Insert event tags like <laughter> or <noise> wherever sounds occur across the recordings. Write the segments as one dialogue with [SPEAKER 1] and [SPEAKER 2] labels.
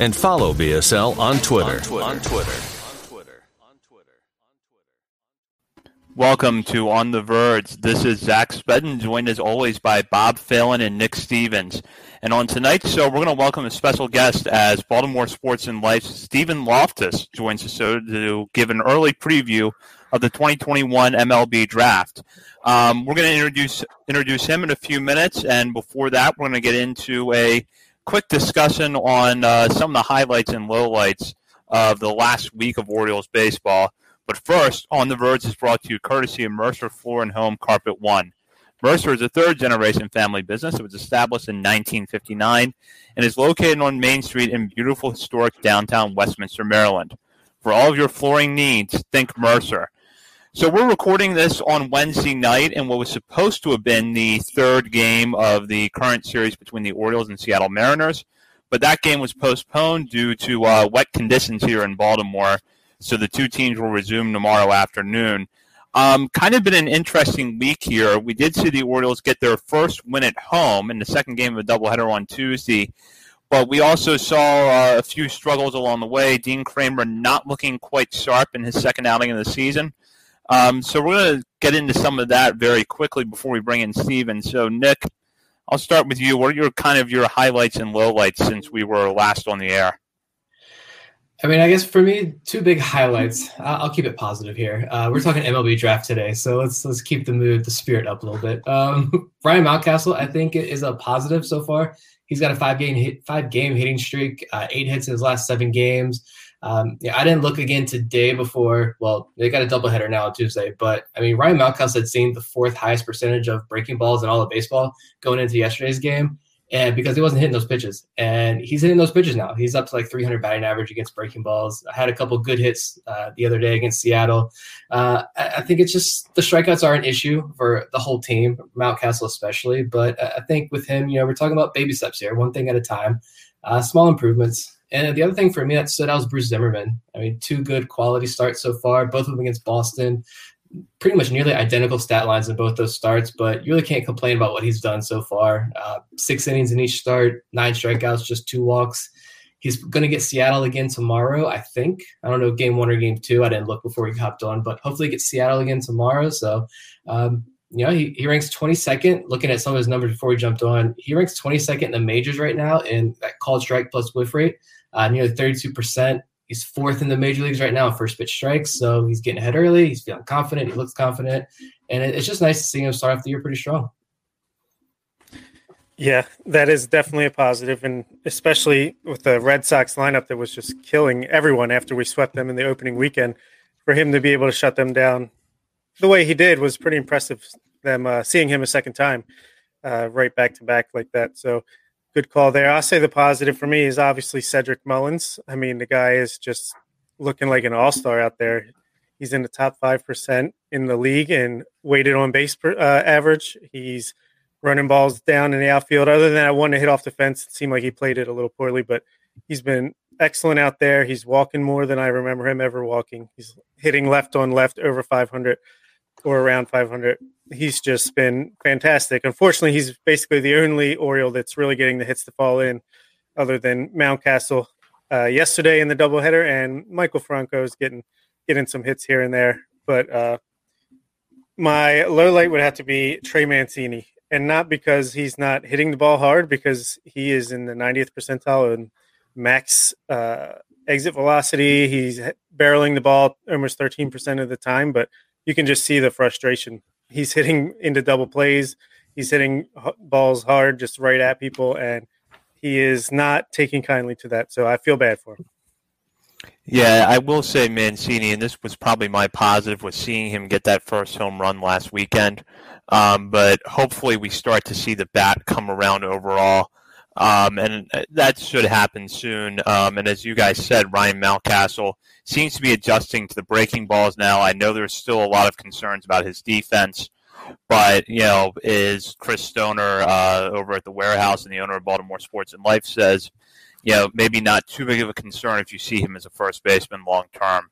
[SPEAKER 1] and follow BSL on Twitter. On Twitter. On Twitter.
[SPEAKER 2] Welcome to On the Verge. This is Zach Spedden, joined as always by Bob Phelan and Nick Stevens. And on tonight's show, we're going to welcome a special guest as Baltimore Sports and Life, Stephen Loftus joins us to give an early preview of the 2021 MLB Draft. Um, we're going to introduce introduce him in a few minutes, and before that, we're going to get into a quick discussion on uh, some of the highlights and lowlights of the last week of Orioles baseball. But first, On the Verge is brought to you courtesy of Mercer Floor and Home Carpet One. Mercer is a third generation family business. It was established in 1959 and is located on Main Street in beautiful historic downtown Westminster, Maryland. For all of your flooring needs, think Mercer. So we're recording this on Wednesday night in what was supposed to have been the third game of the current series between the Orioles and Seattle Mariners, but that game was postponed due to uh, wet conditions here in Baltimore so the two teams will resume tomorrow afternoon. Um, kind of been an interesting week here. We did see the Orioles get their first win at home in the second game of a doubleheader on Tuesday, but we also saw uh, a few struggles along the way. Dean Kremer not looking quite sharp in his second outing of the season. Um, so we're going to get into some of that very quickly before we bring in Steven. So Nick, I'll start with you. What are your kind of your highlights and lowlights since we were last on the air?
[SPEAKER 3] I mean, I guess for me, two big highlights. I'll, keep it positive here. Uh, we're talking MLB draft today, so let's let's keep the mood, the spirit up a little bit. Um, <laughs> Ryan Mountcastle, I think, is a positive so far. He's got a five game hit, five game hitting streak, uh, eight hits in his last seven games. Um, yeah, I didn't look again today before. Well, they got a doubleheader now on Tuesday, but I mean, Ryan Mountcastle had seen the fourth highest percentage of breaking balls in all of baseball going into yesterday's game and because he wasn't hitting those pitches, and he's hitting those pitches now. He's up to like 300 batting average against breaking balls. I had a couple good hits uh, the other day against Seattle. Uh, I, think it's just the strikeouts are an issue for the whole team, Mountcastle especially. But I think with him, you know, we're talking about baby steps here, one thing at a time, uh, small improvements. And the other thing for me that stood out was Bruce Zimmermann. I mean, two good quality starts so far, both of them against Boston pretty much nearly identical stat lines in both those starts, but you really can't complain about what he's done so far. Uh, six innings in each start, nine strikeouts, just two walks. He's going to get Seattle again tomorrow, I think. I don't know, game one or game two. I didn't look before he hopped on, but hopefully get Seattle again tomorrow. So, um, you know, he, he ranks 22nd. Looking at some of his numbers before he jumped on, he ranks 22nd in the majors right now in that called strike plus whiff rate, uh, nearly 32%. He's fourth in the major leagues right now in first pitch strikes, so he's getting ahead early. He's feeling confident. He looks confident, and it's just nice to see him start off the year pretty strong.
[SPEAKER 4] Yeah, that is definitely a positive, and especially with the Red Sox lineup that was just killing everyone after we swept them in the opening weekend. For him to be able to shut them down the way he did was pretty impressive. Them uh, seeing him a second time, uh, right back to back like that. So good call there. I'll say the positive for me is obviously Cedric Mullins. I mean, the guy is just looking like an all star out there. He's in the top five percent in the league and weighted on base per, uh, average. He's running balls down in the outfield. Other than that one to hit off the fence, it seemed like he played it a little poorly, but he's been excellent out there. He's walking more than I remember him ever walking. He's hitting left on left over 500 or around 500 he's just been fantastic. Unfortunately, he's basically the only Oriole that's really getting the hits to fall in, other than Mountcastle uh, yesterday in the doubleheader, and Maikel Franco is getting getting some hits here and there. But uh, my low light would have to be Trey Mancini, and not because he's not hitting the ball hard, because he is in the 90th percentile and max uh, exit velocity. He's barreling the ball almost 13% of the time, but you can just see the frustration he's hitting into double plays. He's hitting balls hard, just right at people, and he is not taking kindly to that. So I feel bad for him.
[SPEAKER 2] Yeah, I will say Mancini, and this was probably my positive, was seeing him get that first home run last weekend. Um, but hopefully, we start to see the bat come around overall. Um, and that should happen soon. Um, and as you guys said, Ryan Mountcastle seems to be adjusting to the breaking balls now. I know there's still a lot of concerns about his defense, but you know, is Chris Stoner uh, over at the warehouse and the owner of Baltimore Sports and Life says, you know, maybe not too big of a concern if you see him as a first baseman long term.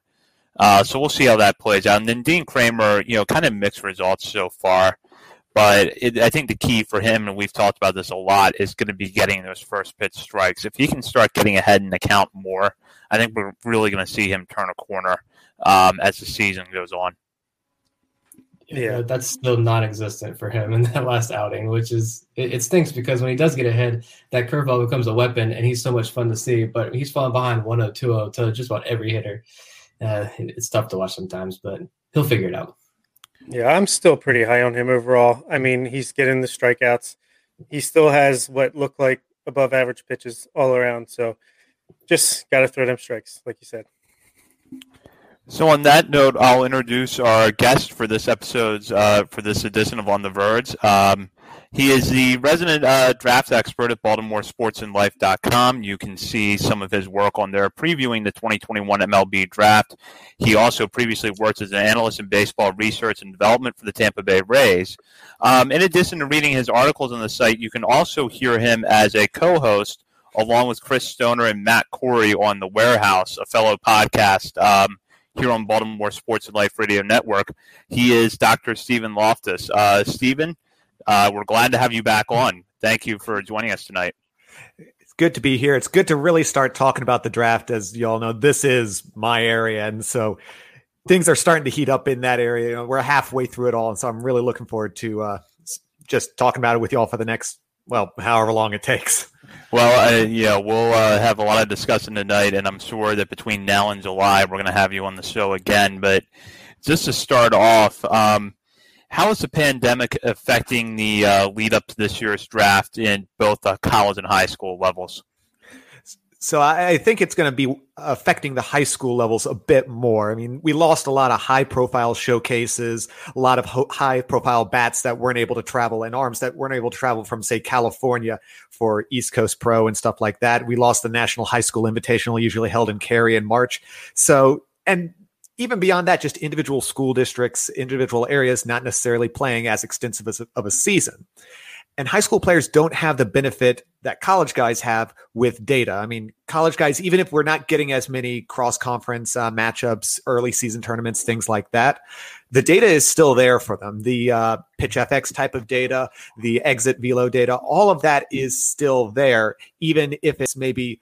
[SPEAKER 2] Uh, so we'll see how that plays out. And then Dean Kremer, you know, kind of mixed results so far. But it, I think the key for him, and we've talked about this a lot, is going to be getting those first pitch strikes. If he can start getting ahead in the count more, I think we're really going to see him turn a corner um, as the season goes on.
[SPEAKER 3] Yeah, that's still non-existent for him <laughs> in that last outing, which is it, it, stinks because when he does get ahead, that curveball becomes a weapon, and he's so much fun to see. But he's falling behind 1-0, 2-0 to just about every hitter. Uh, it's tough to watch sometimes, but he'll figure it out.
[SPEAKER 4] Yeah, I'm still pretty high on him overall. I mean, he's getting the strikeouts. He still has what look like above average pitches all around. So just got to throw them strikes, like you said.
[SPEAKER 2] So on that note, I'll introduce our guest for this episode's uh, for this edition of On the Verge. Um, he is the resident uh, draft expert at BaltimoreSportsAndLife.com. You can see some of his work on there previewing the 2021 MLB draft. He also previously worked as an analyst in baseball research and development for the Tampa Bay Rays. Um, in addition to reading his articles on the site, you can also hear him as a co host along with Chris Stoner and Matt Corey on The Warehouse, a fellow podcast. Um, here on Baltimore Sports and Life Radio Network. He is Dr. Stephen Loftus. Uh, Stephen, uh, we're glad to have you back on. Thank you for joining us tonight.
[SPEAKER 5] It's good to be here. It's good to really start talking about the draft. As you all know, this is my area. And so things are starting to heat up in that area. You know, we're halfway through it all. And so I'm really looking forward to uh, just talking about it with you all for the next, well, however long it takes.
[SPEAKER 2] Well, uh, yeah, we'll uh, have a lot of discussion tonight, and I'm sure that between now and July, we're going to have you on the show again. But just to start off, um, how is the pandemic affecting the uh, lead up to this year's draft in both the college and high school levels?
[SPEAKER 5] So I think it's going to be affecting the high school levels a bit more. I mean, we lost a lot of high profile showcases, a lot of ho- high profile bats that weren't able to travel and arms that weren't able to travel from say California for East Coast Pro and stuff like that. We lost the National High School Invitational usually held in Cary in March. So, and even beyond that, just individual school districts, individual areas, not necessarily playing as extensive as a, of a season. And high school players don't have the benefit that college guys have with data. I mean, college guys, even if we're not getting as many cross conference uh, matchups, early season tournaments, things like that, the data is still there for them. The uh, pitch FX type of data, the exit velo data, all of that is still there, even if it's maybe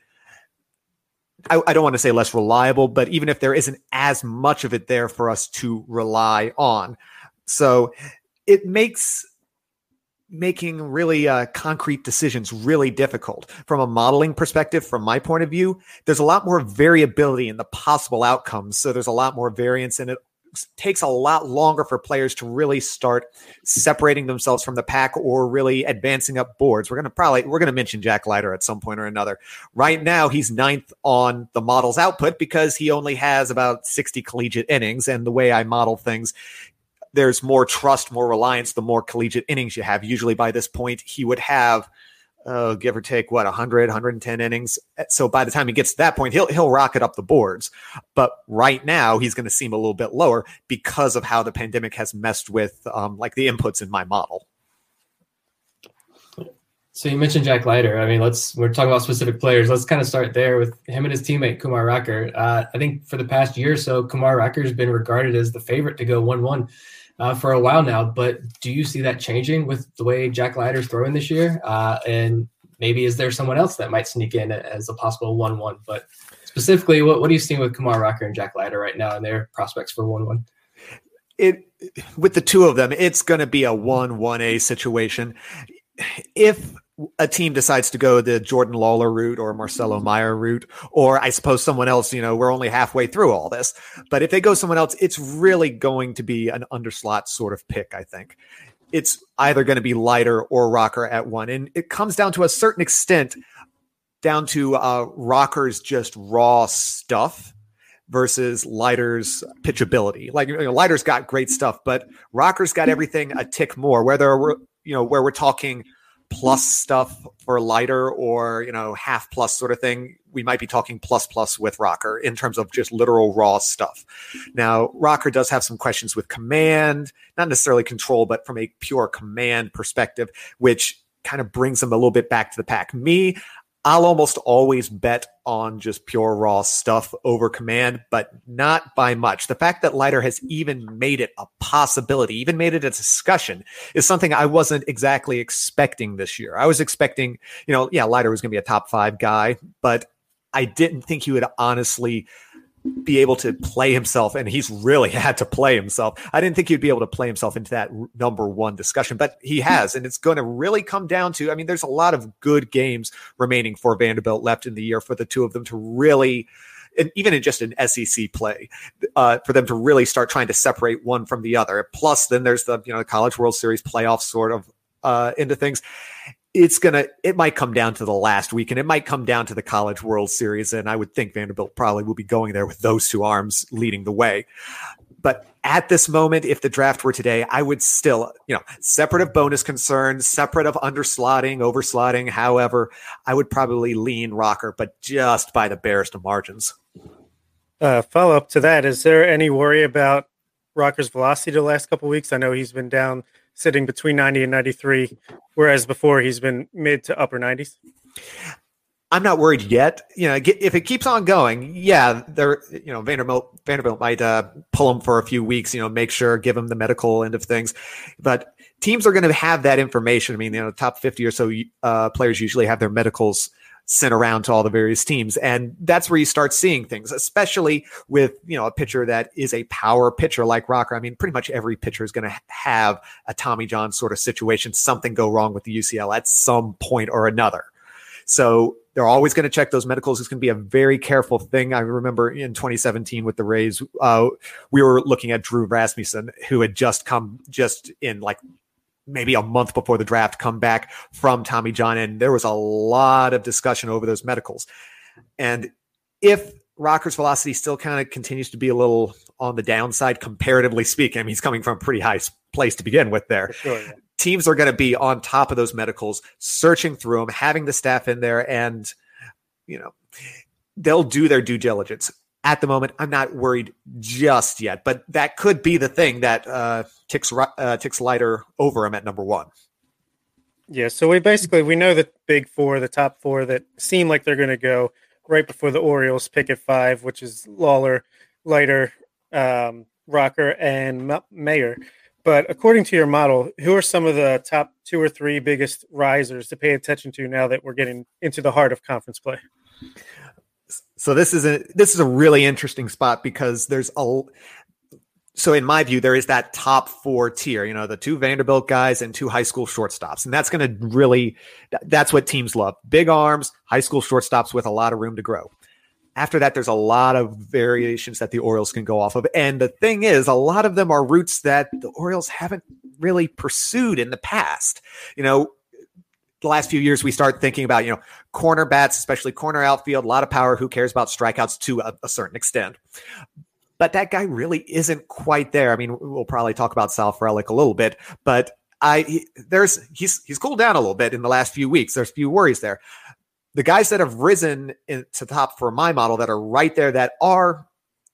[SPEAKER 5] I, I, don't want to say less reliable, but even if there isn't as much of it there for us to rely on. So it makes making really uh, concrete decisions really difficult from a modeling perspective from my point of view there's a lot more variability in the possible outcomes so there's a lot more variance and it takes a lot longer for players to really start separating themselves from the pack or really advancing up boards. We're going to probably we're going to mention Jack Leiter at some point or another. Right now, he's ninth on the model's output because he only has about 60 collegiate innings. And the way I model things, there's more trust, more reliance the more collegiate innings you have. Usually by this point, he would have uh, give or take what 100 110 innings so by the time he gets to that point he'll he'll rocket up the boards but right now he's going to seem a little bit lower because of how the pandemic has messed with um, like the inputs in my model
[SPEAKER 3] so you mentioned Jack Leiter. I mean, let's we're talking about specific players. Let's kind of start there with him and his teammate Kumar Rocker. Uh, I think for the past year or so, Kumar Rocker has been regarded as the favorite to go one-one uh, for a while now. But do you see that changing with the way Jack Leiter's throwing this year? Uh, and maybe is there someone else that might sneak in as a possible one-one? But specifically, what what are you seeing with Kumar Rocker and Jack Leiter right now and their prospects for one-one?
[SPEAKER 5] It with the two of them, it's going to be a one-one A situation. If a team decides to go the Jordan Lawlar route or Marcelo Mayer route, or I suppose someone else, you know, we're only halfway through all this. But if they go someone else, it's really going to be an underslot sort of pick, I think. It's either going to be Leiter or rocker at one. And it comes down to a certain extent down to uh, rocker's just raw stuff versus Leiter's pitchability. Like, you know, Leiter's got great stuff, but rocker's got everything a tick more, whether we're, you know, where we're talking – plus stuff for Leiter or, you know, half plus sort of thing, we might be talking plus plus with Rocker in terms of just literal raw stuff. Now, Rocker does have some questions with command, not necessarily control, but from a pure command perspective, which kind of brings them a little bit back to the pack. Me, I'll almost always bet on just pure raw stuff over command, but not by much. The fact that Leiter has even made it a possibility, even made it a discussion, is something I wasn't exactly expecting this year. I was expecting, you know, yeah, Leiter was going to be a top five guy, but I didn't think he would honestly be able to play himself, and he's really <laughs> had to play himself. I didn't think he'd be able to play himself into that number one discussion, but he has, and it's going to really come down to. I mean, there's a lot of good games remaining for Vanderbilt left in the year for the two of them to really. And even in just an SEC play, uh, for them to really start trying to separate one from the other. Plus, then there's the you know the College World Series playoff sort of uh, into things it's gonna it might come down to the last week and it might come down to the college world series and i would think vanderbilt probably will be going there with those two arms leading the way. But at this moment if the draft were today i would still you know separate of bonus concerns separate of underslotting overslotting however i would probably lean rocker but just by the barest of margins.
[SPEAKER 4] Uh, follow up to that is there any worry about rocker's velocity the last couple weeks? I know he's been down sitting between 90 and 93, whereas before he's been mid to upper 90s?
[SPEAKER 5] I'm not worried yet. You know, if it keeps on going, yeah, there. You know, Vanderbilt Vanderbilt might uh, pull him for a few weeks. You know, make sure give him the medical end of things, but teams are going to have that information. I mean, you know, the top 50 or so uh, players usually have their medicals sent around to all the various teams. And that's where you start seeing things, especially with, you know, a pitcher that is a power pitcher like Rocker. I mean, pretty much every pitcher is going to have a Tommy John sort of situation, something go wrong with the UCL at some point or another. So they're always going to check those medicals. It's going to be a very careful thing. I remember in 2017 with the Rays, uh, we were looking at Drew Rasmussen, who had just come just in like maybe a month before the draft come back from Tommy John. And there was a lot of discussion over those medicals. And if Rocker's velocity still kind of continues to be a little on the downside, comparatively speaking, I mean, he's coming from a pretty high place to begin with there. Sure, yeah. Teams are going to be on top of those medicals, searching through them, having the staff in there, and, you know, they'll do their due diligence at the moment, I'm not worried just yet, but that could be the thing that uh, ticks uh, ticks Leiter over him at number one.
[SPEAKER 4] Yeah, so we basically we know the big four, the top four that seem like they're going to go right before the Orioles pick at five, which is Lawlar, Leiter, um, Rocker, and M- Mayer. But according to your model, who are some of the top two or three biggest risers to pay attention to now that we're getting into the heart of conference play?
[SPEAKER 5] So this is a this is a really interesting spot because there's a so in my view there is that top four tier you know the two vanderbilt guys and two high school shortstops. And that's going to really that's what teams love. Big arms high school shortstops with a lot of room to grow. After that there's a lot of variations that the orioles can go off of. And the thing is a lot of them are routes that the orioles haven't really pursued in the past. You know the last few years we start thinking about you know corner bats especially corner outfield a lot of power who cares about strikeouts to a, a, certain extent. But that guy really isn't quite there. I mean we'll probably talk about sal frelick a little bit but i he, there's he's he's cooled down a little bit in the last few weeks. There's a few worries there. The guys that have risen to top for my model that are right there that are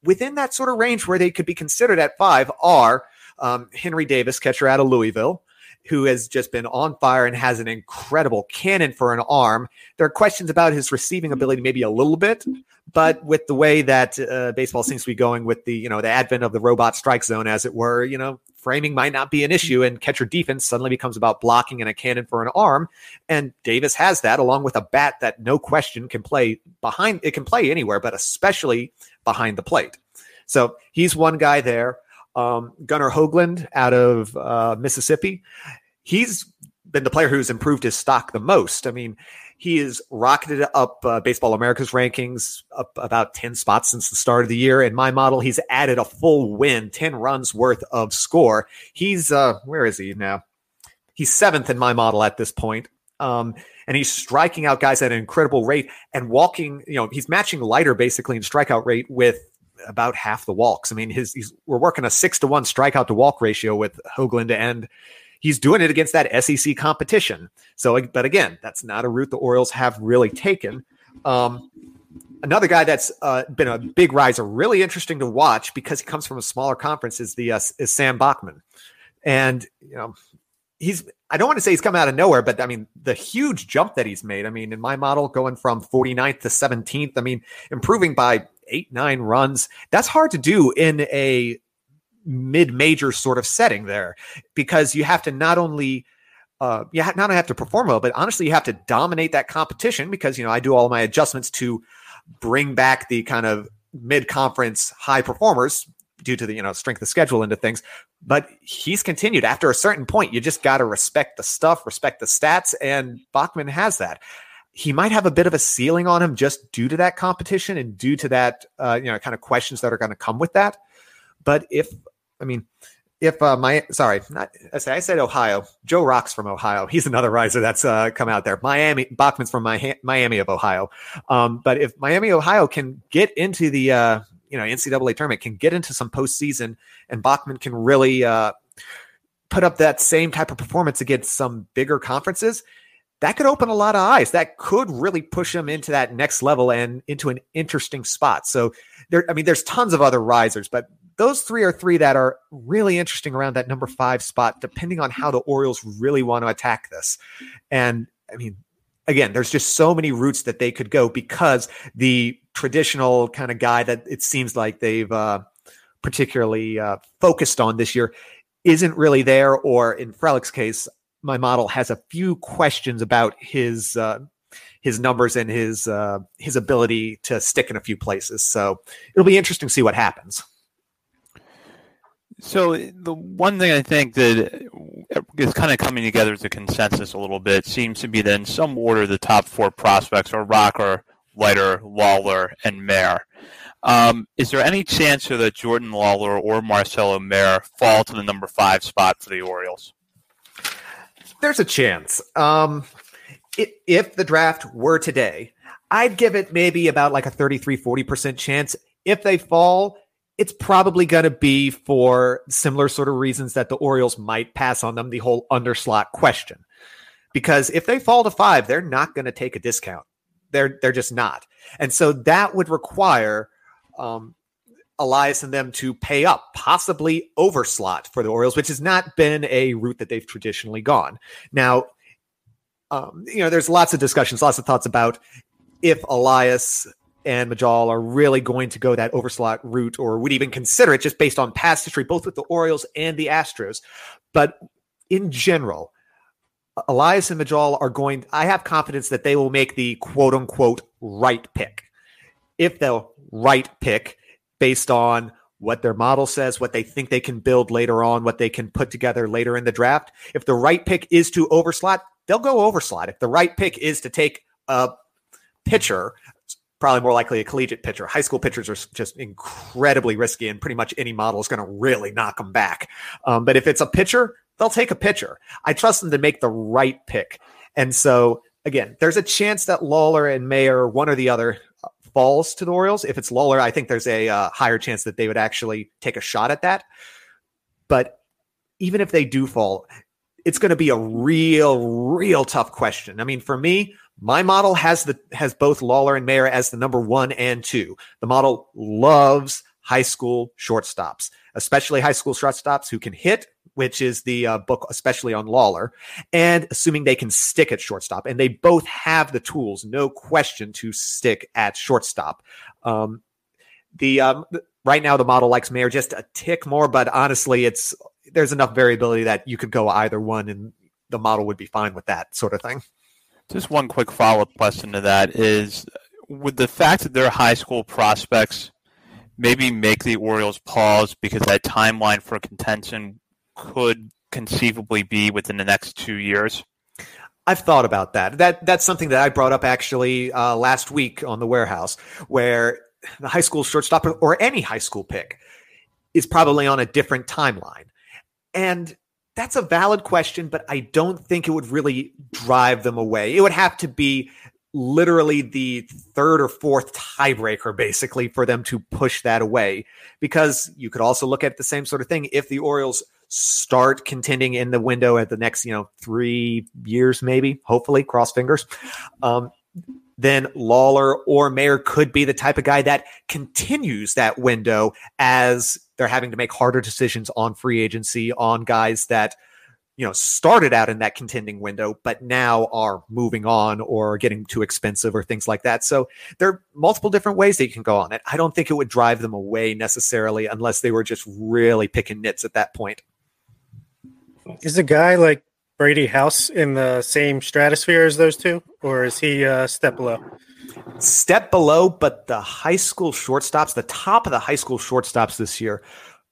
[SPEAKER 5] within that sort of range where they could be considered at five are um, henry davis catcher out of louisville who has just been on fire and has an incredible cannon for an arm. There are questions about his receiving ability, maybe a little bit, but with the way that uh, baseball seems to be going, with the you know the advent of the robot strike zone, as it were, you know, framing might not be an issue, and catcher defense suddenly becomes about blocking and a cannon for an arm. And Davis has that, along with a bat that no question can play behind. It can play anywhere, but especially behind the plate. So he's one guy there um, Gunnar Hoglund out of uh, Mississippi. He's been the player who's improved his stock the most. I mean, he has rocketed up uh, Baseball America's rankings up about 10 spots since the start of the year. In my model, he's added a full win, 10 runs worth of score. He's, uh, where is he now? He's seventh in my model at this point. Um, and he's striking out guys at an incredible rate and walking, you know, he's matching Leiter basically in strikeout rate with about half the walks. I mean, his we're working a six to one strikeout to walk ratio with Hoglund, and he's doing it against that SEC competition. So, but again, that's not a route the Orioles have really taken. Um, another guy that's uh, been a big riser, really interesting to watch because he comes from a smaller conference, is the uh, is Sam Bachman, and you know he's I don't want to say he's come out of nowhere, but I mean the huge jump that he's made. I mean, in my model, going from 49th to 17th, I mean, improving by eight, nine runs. That's hard to do in a mid-major sort of setting there because you have to not only uh, you not only have to perform well, but honestly, you have to dominate that competition because you know I do all my adjustments to bring back the kind of mid-conference high performers due to the you know strength of schedule into things. But he's continued after a certain point. You just got to respect the stuff, respect the stats, and Bachman has that. He might have a bit of a ceiling on him just due to that competition and due to that uh, you know kind of questions that are going to come with that. But if I mean, if uh, my sorry, not I say I said Ohio. Joe Rock's from Ohio. He's another riser that's uh, come out there. Miami Bachman's from Miami of Ohio. Um, but if Miami Ohio can get into the uh, you know NCAA tournament, can get into some postseason, and Bachman can really uh, put up that same type of performance against some bigger conferences, that could open a lot of eyes. That could really push him into that next level and into an interesting spot. So there, I mean, there's tons of other risers, but those three are three that are really interesting around that number five spot, depending on how the Orioles really want to attack this. And I mean, again, there's just so many routes that they could go because the traditional kind of guy that it seems like they've uh, particularly uh, focused on this year isn't really there, or in Frelick's case, my model has a few questions about his uh, his numbers and his uh, his ability to stick in a few places. So it'll be interesting to see what happens.
[SPEAKER 2] So the one thing I think that is kind of coming together as a consensus a little bit seems to be that in some order the top four prospects are Rocker, Leiter, Lawlar, and Mayer. Um, is there any chance that Jordan Lawlar or Marcelo Mayer fall to the number five spot for the Orioles?
[SPEAKER 5] There's a chance. Um, if the draft were today, I'd give it maybe about like a 33, 40% chance. If they fall, it's probably going to be for similar sort of reasons that the Orioles might pass on them, the whole underslot question. Because if they fall to five, they're not going to take a discount. They're they're just not. And so that would require um, Elias and them to pay up, possibly overslot for the Orioles, which has not been a route that they've traditionally gone. Now, um, you know, there's lots of discussions, lots of thoughts about if Elias and Mejdal are really going to go that overslot route or would even consider it just based on past history, both with the Orioles and the Astros. But in general, Elias and Mejdal are going, I have confidence that they will make the quote unquote right pick. If the right pick based on what their model says, what they think they can build later on, what they can put together later in the draft. If the right pick is to overslot, they'll go overslot. If the right pick is to take a pitcher probably more likely a collegiate pitcher. High school pitchers are just incredibly risky, and pretty much any model is going to really knock them back. Um, but if it's a pitcher, they'll take a pitcher. I trust them to make the right pick. And so, again, there's a chance that Lawlar and Mayer, one or the other, falls to the Orioles. If it's Lawlar, I think there's a uh, higher chance that they would actually take a shot at that. But even if they do fall, it's going to be a real, real tough question. I mean, for me, my model has the has both Lawlar and Mayer as the number one and two. The model loves high school shortstops, especially high school shortstops who can hit, which is the uh, book, especially on Lawlar, and assuming they can stick at shortstop. And they both have the tools, no question, to stick at shortstop. Um, the um, right now the model likes Mayer just a tick more, but honestly, it's there's enough variability that you could go either one, and the model would be fine with that sort of thing.
[SPEAKER 2] Just one quick follow up question to that is would the fact that they're high school prospects maybe make the Orioles pause because that timeline for contention could conceivably be within the next two years?
[SPEAKER 5] I've thought about that. That that's something that I brought up actually uh, last week on the warehouse, where the high school shortstop or any high school pick is probably on a different timeline, and that's a valid question, but I don't think it would really drive them away. It would have to be literally the third or fourth tiebreaker, basically, for them to push that away. Because you could also look at the same sort of thing if the Orioles start contending in the window at the next, you know, three years, maybe, hopefully, cross fingers. Um, then Lawlar or Mayer could be the type of guy that continues that window as they're having to make harder decisions on free agency on guys that you know started out in that contending window but now are moving on or getting too expensive or things like that. So there are multiple different ways that you can go on it. I don't think it would drive them away necessarily unless they were just really picking nits at that point
[SPEAKER 4] is a guy like brady house in the same stratosphere as those two or is he a step below
[SPEAKER 5] step below but the high school shortstops the top of the high school shortstops this year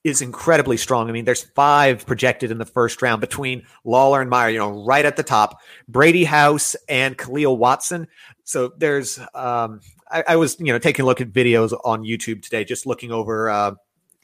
[SPEAKER 5] is incredibly strong. I mean, there's five projected in the first round between Lawlar and Mayer, you know, right at the top. Brady House and Khalil Watson. So there's, um, I, I, was, you know, taking a look at videos on YouTube today, just looking over, uh,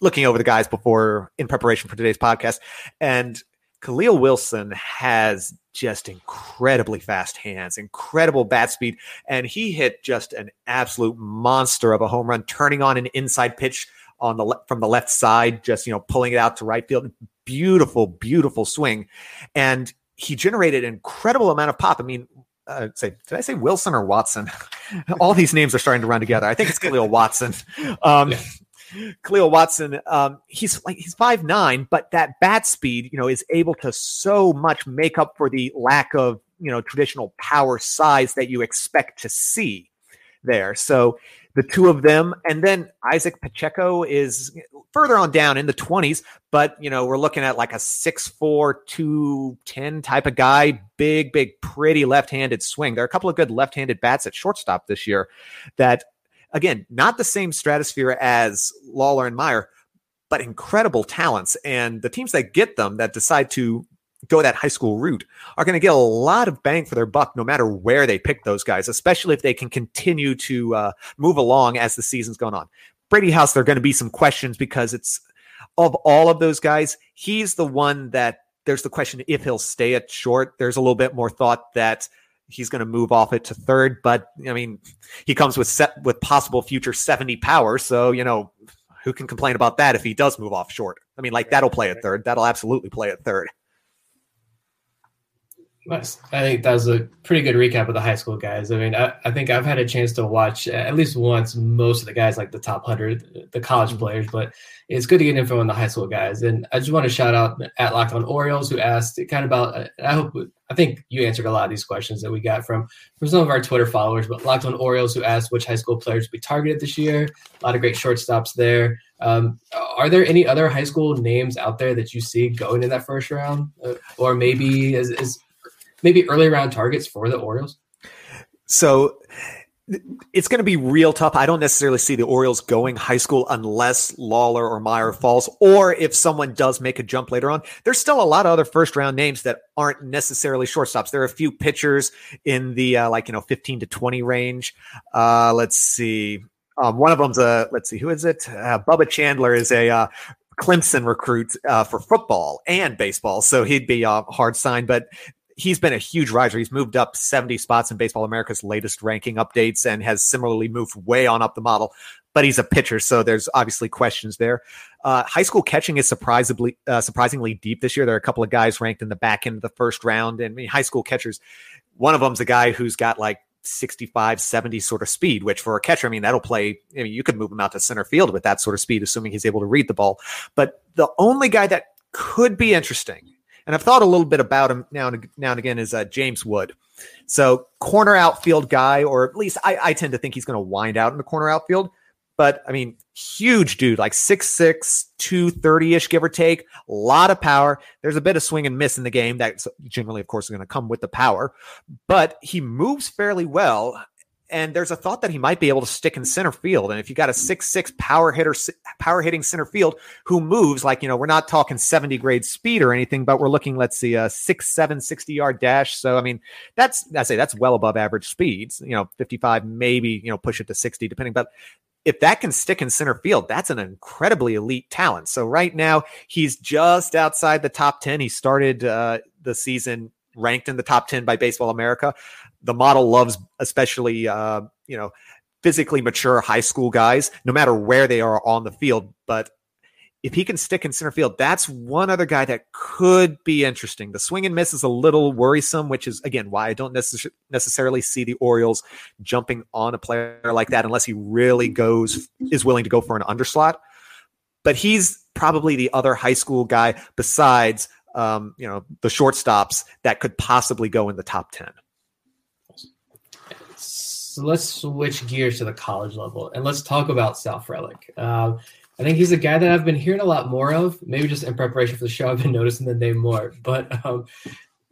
[SPEAKER 5] looking over the guys before in preparation for today's podcast. And Khalil Wilson has just incredibly fast hands, incredible bat speed, and he hit just an absolute monster of a home run, turning on an inside pitch on the le- from the left side, just you know pulling it out to right field. Beautiful, beautiful swing, and he generated an incredible amount of pop. I mean, uh, say, did I say Wilson or Watson? <laughs> All these names are starting to run together. I think it's Khalil Watson. Um, yeah. Khalil Watson, um, he's like he's five nine, but that bat speed, you know, is able to so much make up for the lack of you know traditional power size that you expect to see there. So the two of them. And then Izaac Pacheco is further on down in the 20s, but you know, we're looking at like a 6'4, 210 type of guy, big, big, pretty left-handed swing. There are a couple of good left-handed bats at shortstop this year that again, not the same stratosphere as Lawlar and Mayer, but incredible talents. And the teams that get them that decide to go that high school route are going to get a lot of bang for their buck no matter where they pick those guys, especially if they can continue to uh, move along as the season's going on. Brady House, there are going to be some questions because it's of all of those guys, he's the one that there's the question if he'll stay at short. There's a little bit more thought that he's going to move off it to third, but I mean, he comes with set with possible future 70 power. So, you know, who can complain about that if he does move off short? I mean, like that'll play at third. That'll absolutely play at third.
[SPEAKER 3] Nice. I think that was a pretty good recap of the high school guys. I mean, I, I think I've had a chance to watch at least once most of the guys, like the top 100, the college mm-hmm. players, but it's good to get info on the high school guys. And I just want to shout out at Locked on Orioles who asked kind of about, I hope, I think you answered a lot of these questions that we got from, from some of our Twitter followers, but Locked on Orioles who asked which high school players we targeted this year. A lot of great shortstops there. Um, are there any other high school names out there that you see going in that first round? Uh, or maybe is, is maybe early round targets for the Orioles?
[SPEAKER 5] So it's going to be real tough. I don't necessarily see the Orioles going high school unless Lawlar or Mayer falls, or if someone does make a jump later on. There's still a lot of other first round names that aren't necessarily shortstops. There are a few pitchers in the uh, like you know 15 to 20 range. Uh, let's see. Um, one of them's a let's see who is it? Uh, Bubba Chandler is a uh, Clemson recruit uh, for football and baseball, so he'd be a hard sign. But he's been a huge riser. He's moved up 70 spots in Baseball America's latest ranking updates and has similarly moved way on up the model. But he's a pitcher, so there's obviously questions there. Uh, high school catching is surprisingly uh, surprisingly deep this year. There are a couple of guys ranked in the back end of the first round, and I mean, high school catchers. One of them's a guy who's got like 65, 70 sort of speed, which for a catcher, I mean, that'll play. I mean, you could move him out to center field with that sort of speed, assuming he's able to read the ball. But the only guy that could be interesting and I've thought a little bit about him now and now and again is uh, James Wood. So corner outfield guy, or at least I, I tend to think he's going to wind out in the corner outfield. But I mean, huge dude, like 6'6, 230 ish, give or take. A lot of power. There's a bit of swing and miss in the game that generally, of course, going to come with the power. But he moves fairly well and there's a thought that he might be able to stick in center field. And if you got a six six power hitter, power hitting center field who moves like you know, we're not talking 70 grade speed or anything, but we're looking, let's see, a six seven 60 yard dash. So I mean, that's I say that's well above average speeds. You know, 55, maybe you know, push it to 60, depending. But if that can stick in center field, that's an incredibly elite talent. So right now he's just outside the top 10. He started uh, the season ranked in the top 10 by Baseball America the model loves, especially, uh, you know, physically mature high school guys, no matter where they are on the field. But if he can stick in center field, that's one other guy that could be interesting. The swing and miss is a little worrisome, which is again why I don't necess- necessarily see the Orioles jumping on a player like that unless he really goes is willing to go for an underslot. But he's probably the other high school guy besides um, you know the shortstops that could possibly go in the top ten.
[SPEAKER 3] So let's switch gears to the college level and let's talk about Sal Frelick. Uh, I think he's a guy that I've been hearing a lot more of. Maybe just in preparation for the show, <laughs> I've been noticing the name more. But um,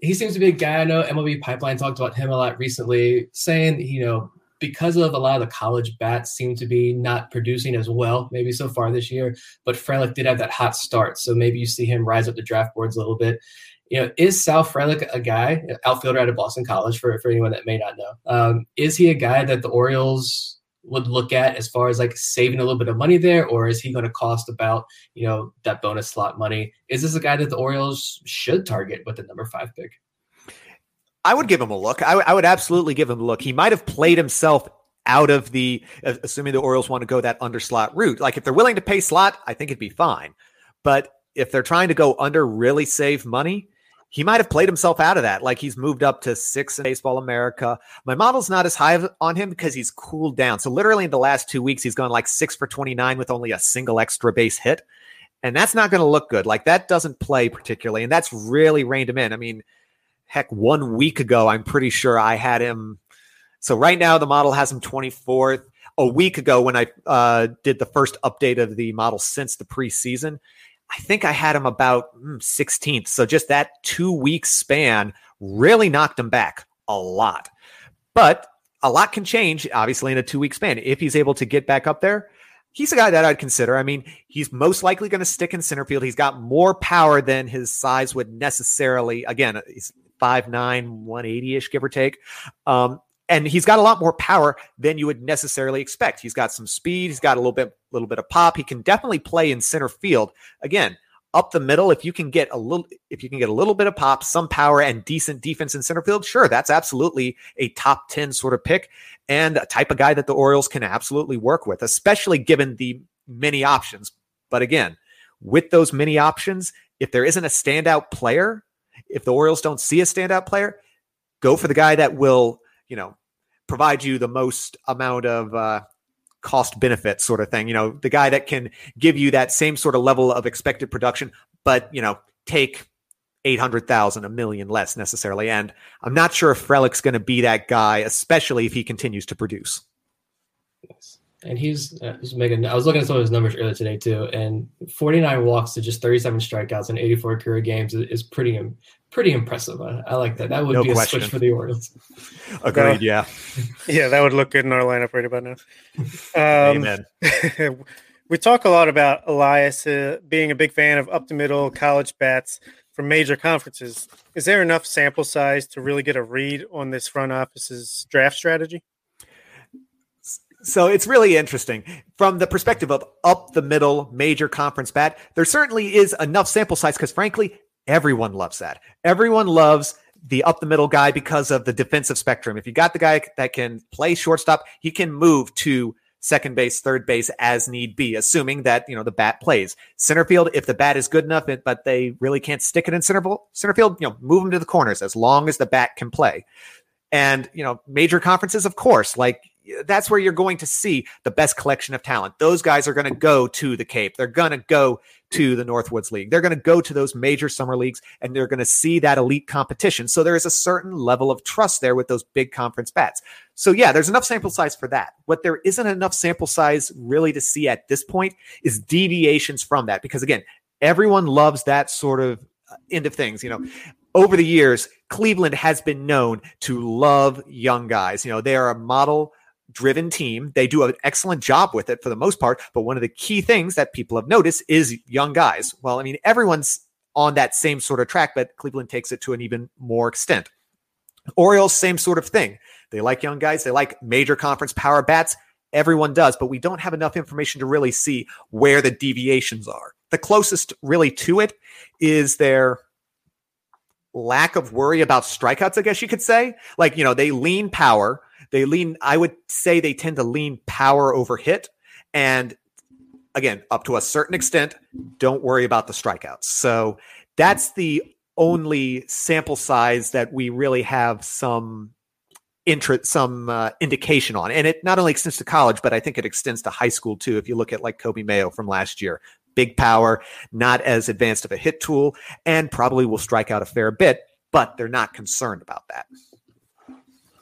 [SPEAKER 3] he seems to be a guy I know. MLB Pipeline talked about him a lot recently, saying you know because of a lot of the college bats seem to be not producing as well, maybe so far this year. But Frelick did have that hot start, so maybe you see him rise up the draft boards a little bit. You know, is Sal Frelick a guy, outfielder out of Boston College, for, for anyone that may not know? Um, is he a guy that the Orioles would look at as far as like saving a little bit of money there, or is he going to cost about you know that bonus slot money? Is this a guy that the Orioles should target with the number five pick?
[SPEAKER 5] I would give him a look. I, w- I would absolutely give him a look. He might have played himself out of the, uh, assuming the Orioles want to go that under slot route. Like if they're willing to pay slot, I think it'd be fine. But if they're trying to go under really save money, he might have played himself out of that. Like he's moved up to six in Baseball America. My model's not as high on him because he's cooled down. So literally in the last two weeks, he's gone like six for 29 with only a single extra base hit. And that's not going to look good. Like that doesn't play particularly. And that's really reined him in. I mean, heck, one week ago, I'm pretty sure I had him. So right now, the model has him 24th. A week ago, when I uh, did the first update of the model since the preseason, I think I had him about 16th. Mm, so just that two week span really knocked him back a lot. But a lot can change, obviously, in a two week span. If he's able to get back up there, he's a guy that I'd consider. I mean, he's most likely going to stick in center field. He's got more power than his size would necessarily. Again, he's 5'9, 180 ish, give or take. Um, and he's got a lot more power than you would necessarily expect. He's got some speed. He's got a little bit, little bit of pop. He can definitely play in center field. Again, up the middle, if you can get a little, if you can get a little bit of pop, some power, and decent defense in center field, sure, that's absolutely a top ten sort of pick and a type of guy that the Orioles can absolutely work with, especially given the many options. But again, with those many options, if there isn't a standout player, if the Orioles don't see a standout player, go for the guy that will you know, provide you the most amount of uh, cost benefit sort of thing. You know, the guy that can give you that same sort of level of expected production, but you know, take 800,000, a million less necessarily. And I'm not sure if Frelick's going to be that guy, especially if he continues to produce.
[SPEAKER 3] Yes and he's, uh, he's making. I was looking at some of his numbers earlier today too, and 49 walks to just 37 strikeouts in 84 career games is, is pretty pretty impressive. I, I, like that. That would no be question. a switch for the Orioles. <laughs>
[SPEAKER 5] Agreed. yeah,
[SPEAKER 4] yeah, that would look good in our lineup right about now. <laughs> Um, Amen. <laughs> we talk a lot about Elias uh, being a big fan of up the middle college bats from major conferences. Is there enough sample size to really get a read on this front office's draft strategy?
[SPEAKER 5] So it's really interesting from the perspective of up the middle major conference bat. There certainly is enough sample size because, frankly, everyone loves that. Everyone loves the up the middle guy because of the defensive spectrum. If you got the guy that can play shortstop, he can move to second base, third base as need be, assuming that you know the bat plays center field. If the bat is good enough, but they really can't stick it in center center field, you know, move them to the corners as long as the bat can play. And you know, major conferences, of course, like that's where you're going to see the best collection of talent. Those guys are going to go to the Cape. They're going to go to the Northwoods League. They're going to go to those major summer leagues and they're going to see that elite competition. So there is a certain level of trust there with those big conference bats. So yeah, there's enough sample size for that. What there isn't enough sample size really to see at this point is deviations from that because again, everyone loves that sort of uh, end of things, you know. Over the years, Cleveland has been known to love young guys. You know, they are a model driven team. They do an excellent job with it for the most part. But one of the key things that people have noticed is young guys. Well, I mean, everyone's on that same sort of track, but Cleveland takes it to an even more extent. Orioles, same sort of thing. They like young guys. They like major conference power bats. Everyone does, but we don't have enough information to really see where the deviations are. The closest really to it is their lack of worry about strikeouts, I guess you could say. Like, you know, they lean power, they lean, I would say they tend to lean power over hit. And again, up to a certain extent, don't worry about the strikeouts. So that's the only sample size that we really have some interest, some uh, indication on. And it not only extends to college, but I think it extends to high school too. If you look at like Kobe Mayo from last year, big power, not as advanced of a hit tool, and probably will strike out a fair bit, but they're not concerned about that.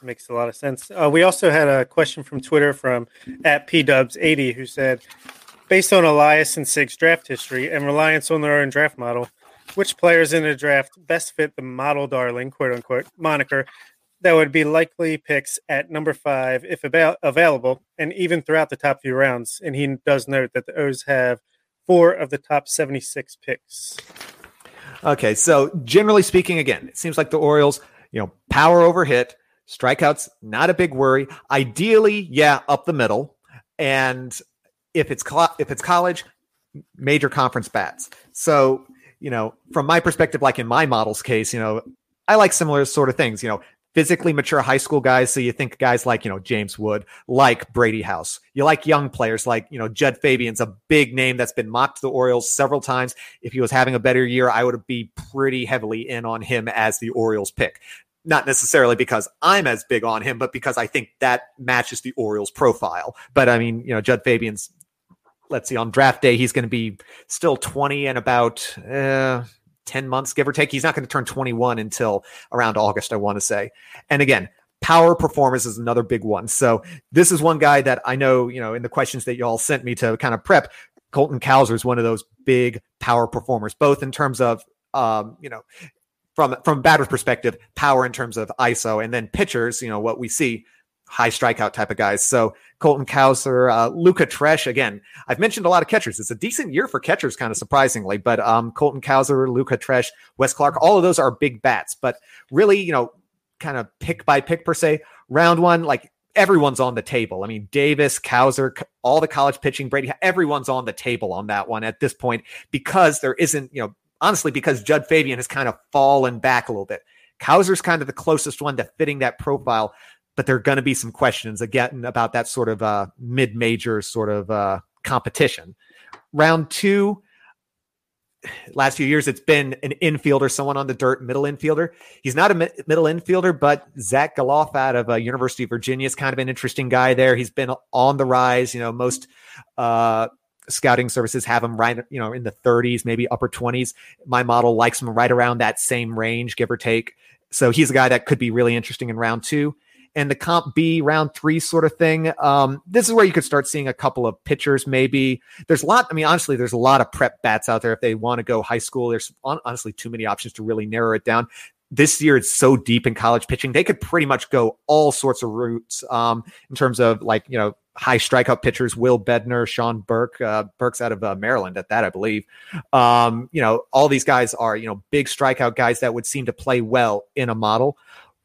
[SPEAKER 4] Makes a lot of sense. Uh, we also had a question from Twitter from at pdubs80 who said, based on Elias and Sig's draft history and reliance on their own draft model, which players in the draft best fit the model darling, quote unquote, moniker that would be likely picks at number five if avail- available, and even throughout the top few rounds. And he does note that the O's have four of the top 76 picks.
[SPEAKER 5] Okay, so generally speaking, again, it seems like the Orioles, you know, power over hit, strikeouts, not a big worry. Ideally, yeah, up the middle, and if it's if it's college, major conference bats. So you know, from my perspective, like in my model's case, you know, I like similar sort of things. You know, physically mature high school guys. So you think guys like, you know, James Wood, like Brady House. You like young players like, you know, Jud Fabian's a big name that's been mocked to the Orioles several times. If he was having a better year, I would be pretty heavily in on him as the Orioles pick. Not necessarily because I'm as big on him, but because I think that matches the Orioles profile. But I mean, you know, Jud Fabian's let's see, on draft day, he's going to be still 20 and about uh, 10 months, give or take. He's not going to turn 21 until around August, I want to say. And again, power performance is another big one. So this is one guy that I know, you know, in the questions that y'all sent me to kind of prep, Colton Cowser is one of those big power performers, both in terms of, um, you know, from from batter's perspective, power in terms of ISO, and then pitchers, you know, what we see high strikeout type of guys. So Colton Cowser, uh, Luca Tresh. Again, I've mentioned a lot of catchers. It's a decent year for catchers, kind of surprisingly. But um, Colton Cowser, Luca Tresh, Wes Clark, all of those are big bats. But really, you know, kind of pick by pick per se. Round one, like everyone's on the table. I mean, Davis, Cowser, all the college pitching, Brady, everyone's on the table on that one at this point because there isn't, you know, honestly, because Jud Fabian has kind of fallen back a little bit. Cowser's kind of the closest one to fitting that profile but there are going to be some questions again about that sort of uh, mid-major sort of uh, competition. Round two, last few years, it's been an infielder, someone on the dirt, middle infielder. He's not a mi- middle infielder, but Zach Gelof out of uh, University of Virginia is kind of an interesting guy there. He's been on the rise. You know, most uh, scouting services have him right, you know, in the 30s, maybe upper 20s. My model likes him right around that same range, give or take. So he's a guy that could be really interesting in round two and the comp B round three sort of thing. Um, this is where you could start seeing a couple of pitchers. Maybe there's a lot. I mean, honestly, there's a lot of prep bats out there. If they want to go high school, there's honestly too many options to really narrow it down. This year, it's so deep in college pitching. They could pretty much go all sorts of routes um, in terms of like, you know, high strikeout pitchers, Will Bednar, Sean Burke, uh, Burke's out of uh, Maryland at that, I believe. Um, you know, all these guys are, you know, big strikeout guys that would seem to play well in a model.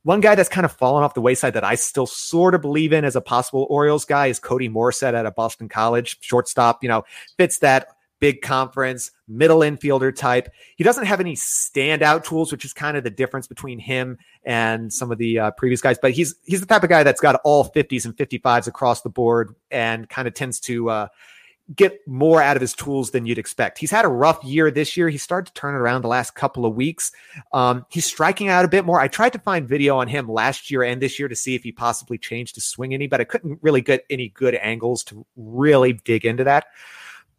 [SPEAKER 5] One guy that's kind of fallen off the wayside that I still sort of believe in as a possible Orioles guy is Cody Morissette out of Boston College, shortstop, you know, fits that big conference, middle infielder type. He doesn't have any standout tools, which is kind of the difference between him and some of the uh, previous guys. But he's he's the type of guy that's got all 50s and 55s across the board and kind of tends to uh, get more out of his tools than you'd expect. He's had a rough year this year. He started to turn it around the last couple of weeks. Um, he's striking out a bit more. I tried to find video on him last year and this year to see if he possibly changed his swing any, but I couldn't really get any good angles to really dig into that.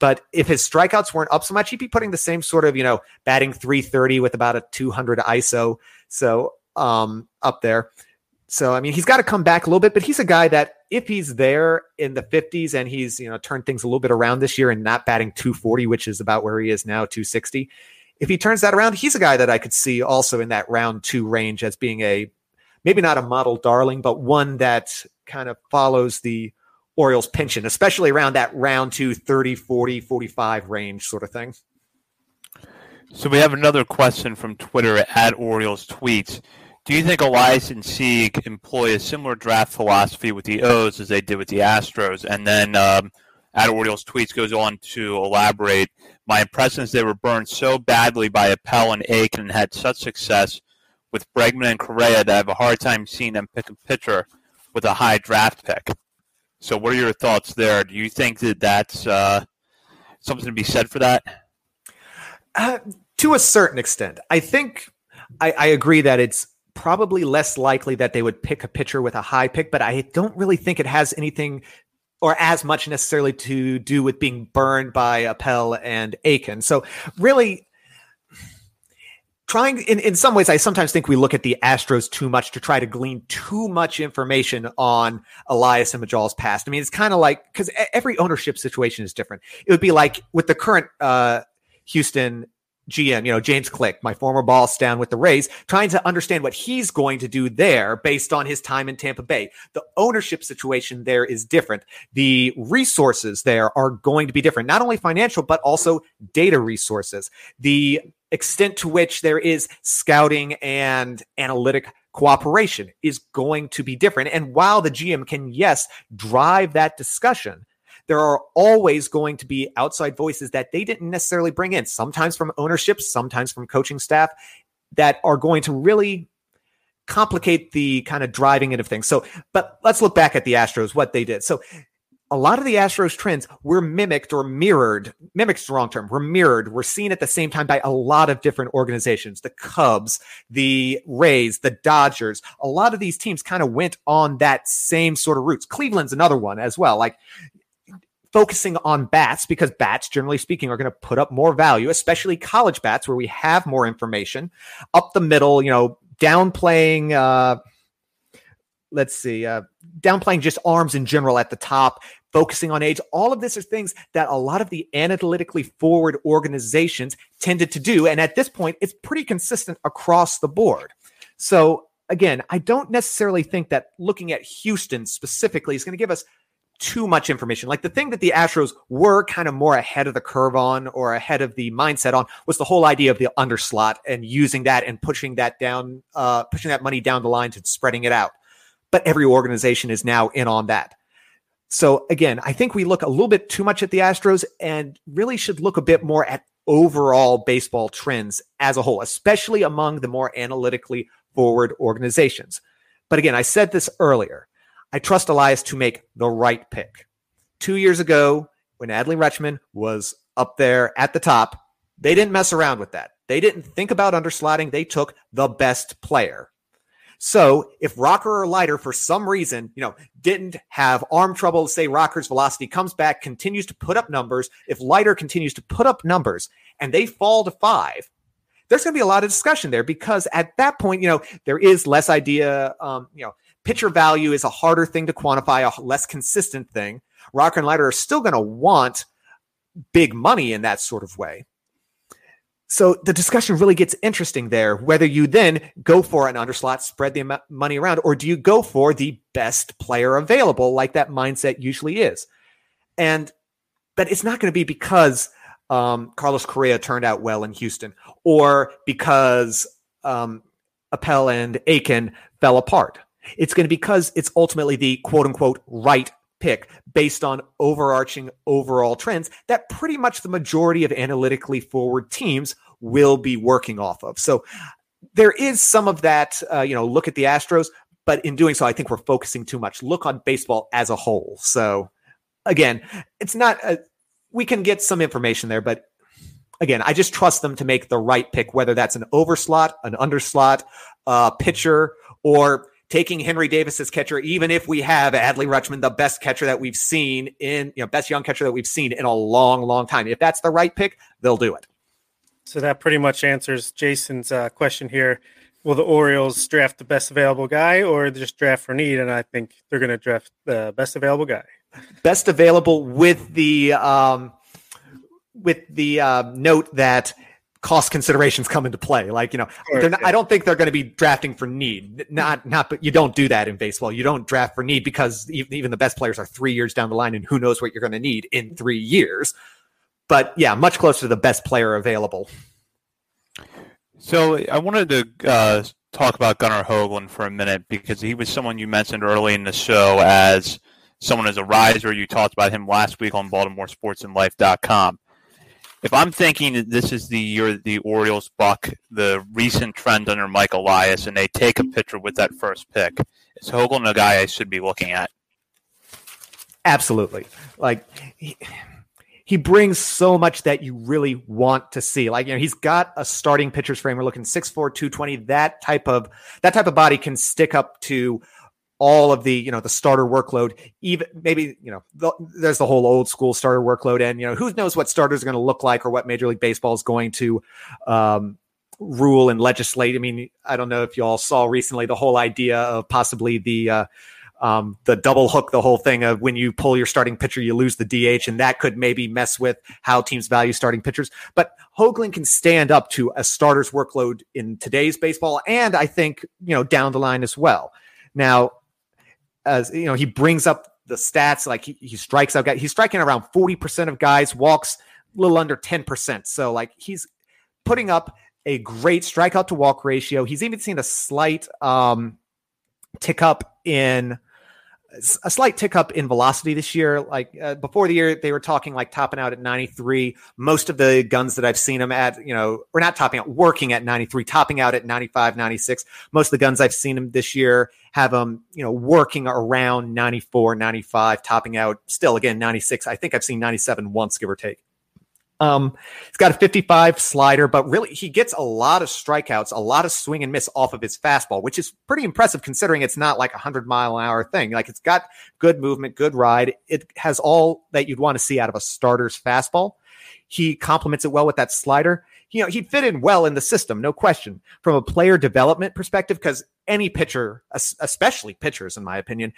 [SPEAKER 5] But if his strikeouts weren't up so much, he'd be putting the same sort of, you know, batting 330 with about a 200 ISO. So um, up there. So, I mean, he's got to come back a little bit, but he's a guy that if he's there in the 50s and he's, you know, turned things a little bit around this year and not batting 240, which is about where he is now, 260. If he turns that around, he's a guy that I could see also in that round two range as being a maybe not a model darling, but one that kind of follows the Orioles pension, especially around that round two, 30, 40, 45 range sort of thing.
[SPEAKER 2] So we have another question from Twitter at Orioles tweets. Do you think Elias and Sig employ a similar draft philosophy with the O's as they did with the Astros? And then um, at Orioles tweets goes on to elaborate. My impression is they were burned so badly by Appel and Aiken and had such success with Bregman and Correa that I have a hard time seeing them pick a pitcher with a high draft pick. So, what are your thoughts there? Do you think that that's uh, something to be said for that?
[SPEAKER 5] Uh, to a certain extent, I think I, I agree that it's probably less likely that they would pick a pitcher with a high pick, but I don't really think it has anything or as much necessarily to do with being burned by Appel and Aiken. So really trying in, in some ways, I sometimes think we look at the Astros too much to try to glean too much information on Elias and Mejdal's past. I mean, it's kind of like because every ownership situation is different. It would be like with the current uh, Houston GM, you know, James Click, my former boss down with the Rays, trying to understand what he's going to do there based on his time in Tampa Bay. The ownership situation there is different. The resources there are going to be different, not only financial, but also data resources. The extent to which there is scouting and analytic cooperation is going to be different. And while the GM can, yes, drive that discussion, there are always going to be outside voices that they didn't necessarily bring in, sometimes from ownership, sometimes from coaching staff, that are going to really complicate the kind of driving it of things. So, but let's look back at the Astros, what they did. So, a lot of the Astros trends were mimicked or mirrored. Mimicked the wrong term. Were mirrored. Were seen at the same time by a lot of different organizations. The Cubs, the Rays, the Dodgers. A lot of these teams kind of went on that same sort of routes. Cleveland's another one as well. Like focusing on bats because bats, generally speaking, are going to put up more value, especially college bats where we have more information. Up the middle, you know, downplaying, uh, let's see, uh, downplaying just arms in general at the top, focusing on age. All of this are things that a lot of the analytically forward organizations tended to do. And at this point, it's pretty consistent across the board. So again, I don't necessarily think that looking at Houston specifically is going to give us too much information. Like the thing that the Astros were kind of more ahead of the curve on or ahead of the mindset on was the whole idea of the underslot and using that and pushing that down, uh, pushing that money down the line to spreading it out. But every organization is now in on that. So again, I think we look a little bit too much at the Astros and really should look a bit more at overall baseball trends as a whole, especially among the more analytically forward organizations. But again, I said this earlier I trust Elias to make the right pick. Two years ago, when Adley Rutschman was up there at the top, they didn't mess around with that. They didn't think about underslotting. They took the best player. So if Rocker or Leiter, for some reason, you know, didn't have arm trouble, say Rocker's velocity comes back, continues to put up numbers. If Leiter continues to put up numbers and they fall to five, there's going to be a lot of discussion there because at that point, you know, there is less idea, um, you know, Pitcher value is a harder thing to quantify, a less consistent thing. Rocker and Leiter are still going to want big money in that sort of way. So the discussion really gets interesting there. Whether you then go for an underslot, spread the money around, or do you go for the best player available, like that mindset usually is? And but it's not going to be because um, Carlos Correa turned out well in Houston, or because um, Appel and Aiken fell apart. It's going to be because it's ultimately the quote unquote right pick based on overarching overall trends that pretty much the majority of analytically forward teams will be working off of. So there is some of that, uh, you know, look at the Astros, but in doing so, I think we're focusing too much. Look on baseball as a whole. So again, it's not, a, we can get some information there, but again, I just trust them to make the right pick, whether that's an overslot, an underslot, uh, pitcher, or taking Henry Davis as catcher, even if we have Adley Rutschman, the best catcher that we've seen in, you know, best young catcher that we've seen in a long, long time. If that's the right pick, they'll do it.
[SPEAKER 4] So that pretty much answers Jason's uh, question here. Will the Orioles draft the best available guy or just draft for need? And I think they're going to draft the best available guy.
[SPEAKER 5] Best available with the um, with the uh, note that cost considerations come into play. Like, you know, not. I don't think they're going to be drafting for need. Not, not, but you don't do that in baseball. You don't draft for need because even the best players are three years down the line and who knows what you're going to need in three years. But yeah, much closer to the best player available.
[SPEAKER 2] So I wanted to uh, talk about Gunnar Hoglund for a minute because he was someone you mentioned early in the show as someone as a riser. You talked about him last week on BaltimoreSportsAndLife.com if I'm thinking that this is the year the Orioles buck the recent trend under Mike Elias and they take a pitcher with that first pick, Hoglund a guy I should be looking at?
[SPEAKER 5] Absolutely. Like he, he brings so much that you really want to see. Like, you know, he's got a starting pitcher's frame. We're looking 6'4, 220. That type of that type of body can stick up to all of the you know the starter workload even maybe you know the, there's the whole old school starter workload and you know who knows what starters are going to look like or what major league baseball is going to um, rule and legislate i mean i don't know if you all saw recently the whole idea of possibly the uh, um, the double hook, the whole thing of when you pull your starting pitcher, you lose the DH, and that could maybe mess with how teams value starting pitchers. But Hoglund can stand up to a starter's workload in today's baseball, and I think you know down the line as well. Now, as you know, he brings up the stats like he, he strikes out guys. He's striking around forty percent of guys, walks a little under ten percent. So like he's putting up a great strikeout to walk ratio. He's even seen a slight um, tick up in a slight tick up in velocity this year. Like uh, before the year, they were talking like topping out at 93. Most of the guns that I've seen them at, you know, we're not topping out, working at 93, topping out at 95, 96. Most of the guns I've seen them this year have them, you know, working around 94, 95, topping out still again 96. I think I've seen 97 once, give or take. Um, he's got a 55 slider, but really he gets a lot of strikeouts, a lot of swing and miss off of his fastball, which is pretty impressive considering it's not like a hundred mile an hour thing. Like it's got good movement, good ride. It has all that you'd want to see out of a starter's fastball. He complements it well with that slider. You know, he'd fit in well in the system, no question. From a player development perspective, because any pitcher, especially pitchers, in my opinion,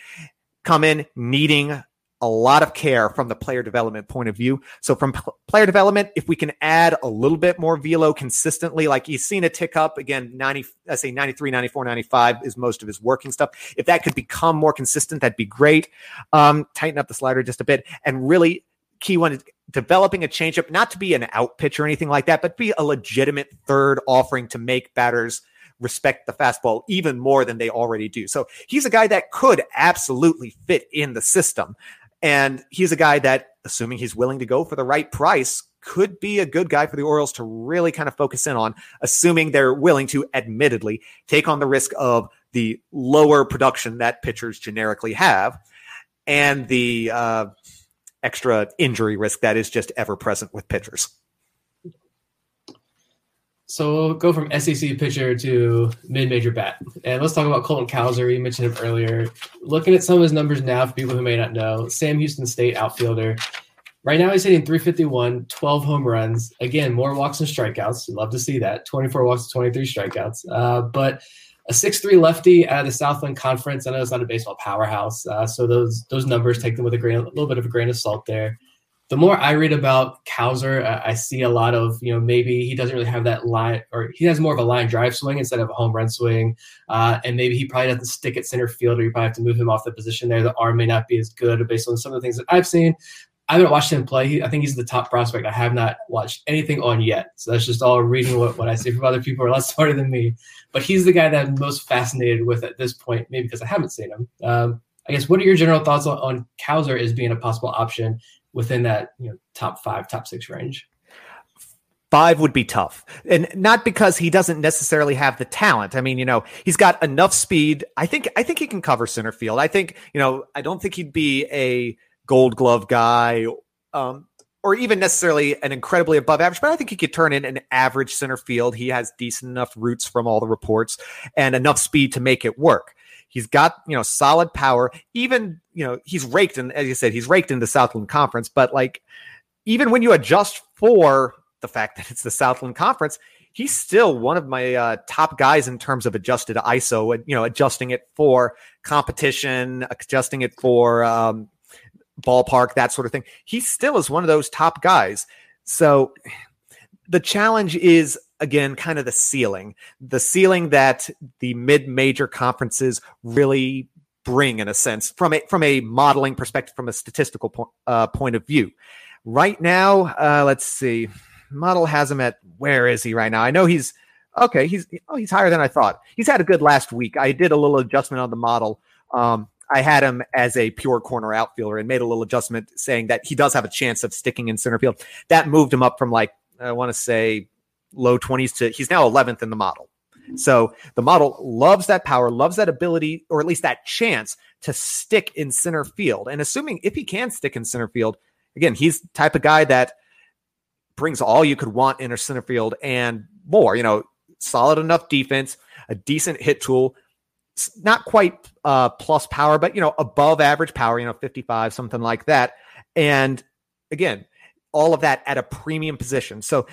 [SPEAKER 5] come in needing a lot of care from the player development point of view. So from p- player development, if we can add a little bit more velo consistently, like you've seen a tick up again, 90, I say 93, 94, 95 is most of his working stuff. If that could become more consistent, that'd be great. Um, tighten up the slider just a bit and really key one is developing a changeup, not to be an out pitch or anything like that, but be a legitimate third offering to make batters respect the fastball even more than they already do. So he's a guy that could absolutely fit in the system. And he's a guy that, assuming he's willing to go for the right price, could be a good guy for the Orioles to really kind of focus in on, assuming they're willing to admittedly take on the risk of the lower production that pitchers generically have and the uh, extra injury risk that is just ever present with pitchers.
[SPEAKER 3] So we'll go from SEC pitcher to mid-major bat, and let's talk about Colton Cowser. You mentioned him earlier. Looking at some of his numbers now, for people who may not know, Sam Houston State outfielder. Right now, he's hitting 351, 12 home runs. Again, more walks and strikeouts. Love to see that. 24 walks, 23 strikeouts. Uh, but a 6'3 lefty of the Southland Conference. I know it's not a baseball powerhouse, uh, so those those numbers take them with a grain, a little bit of a grain of salt there the more I read about Cowser, uh, I see a lot of, you know, maybe he doesn't really have that line, or he has more of a line drive swing instead of a home run swing. Uh, and maybe he probably doesn't stick at center field, or you probably have to move him off the position there. The arm may not be as good based on some of the things that I've seen. I haven't watched him play. I think he's the top prospect. I have not watched anything on yet. So that's just all reading what, what I see from other people who are less smarter than me. But he's the guy that I'm most fascinated with at this point, maybe because I haven't seen him. Um, I guess what are your general thoughts on, on Cowser as being a possible option within that you know top five, top six range?
[SPEAKER 5] Five would be tough. And not because he doesn't necessarily have the talent. I mean, you know, he's got enough speed. I think I think he can cover center field. I think, you know, I don't think he'd be a gold glove guy. Um, or even necessarily an incredibly above average, but I think he could turn in an average center field. He has decent enough roots from all the reports and enough speed to make it work. He's got, you know, solid power. Even, you know, he's raked in, as you said, he's raked in the Southland Conference. But like, even when you adjust for the fact <laughs> that it's the Southland Conference, he's still one of my uh, top guys in terms of adjusted ISO and, you know, adjusting it for competition, adjusting it for um, ballpark, that sort of thing. He still is one of those top guys. So the challenge is again kind of the ceiling the ceiling that the mid-major conferences really bring in a sense from a from a modeling perspective from a statistical po- uh, point of view. Right now uh, let's see model has him at where is he right now? I know he's okay he's oh he's higher than i thought. He's had a good last week. I did a little adjustment on the model. Um, I had him as a pure corner outfielder and made a little adjustment saying that he does have a chance of sticking in center field. That moved him up from like, I want to say low 20s to he's now 11th in the model. So the model loves that power, loves that ability, or at least that chance to stick in center field. And assuming if he can stick in center field, again, he's the type of guy that brings all you could want in a center field and more. You know, solid enough defense, a decent hit tool, not quite uh, plus power, but you know, above average power. You know, 55, something like that. And again, all of that at a premium position. So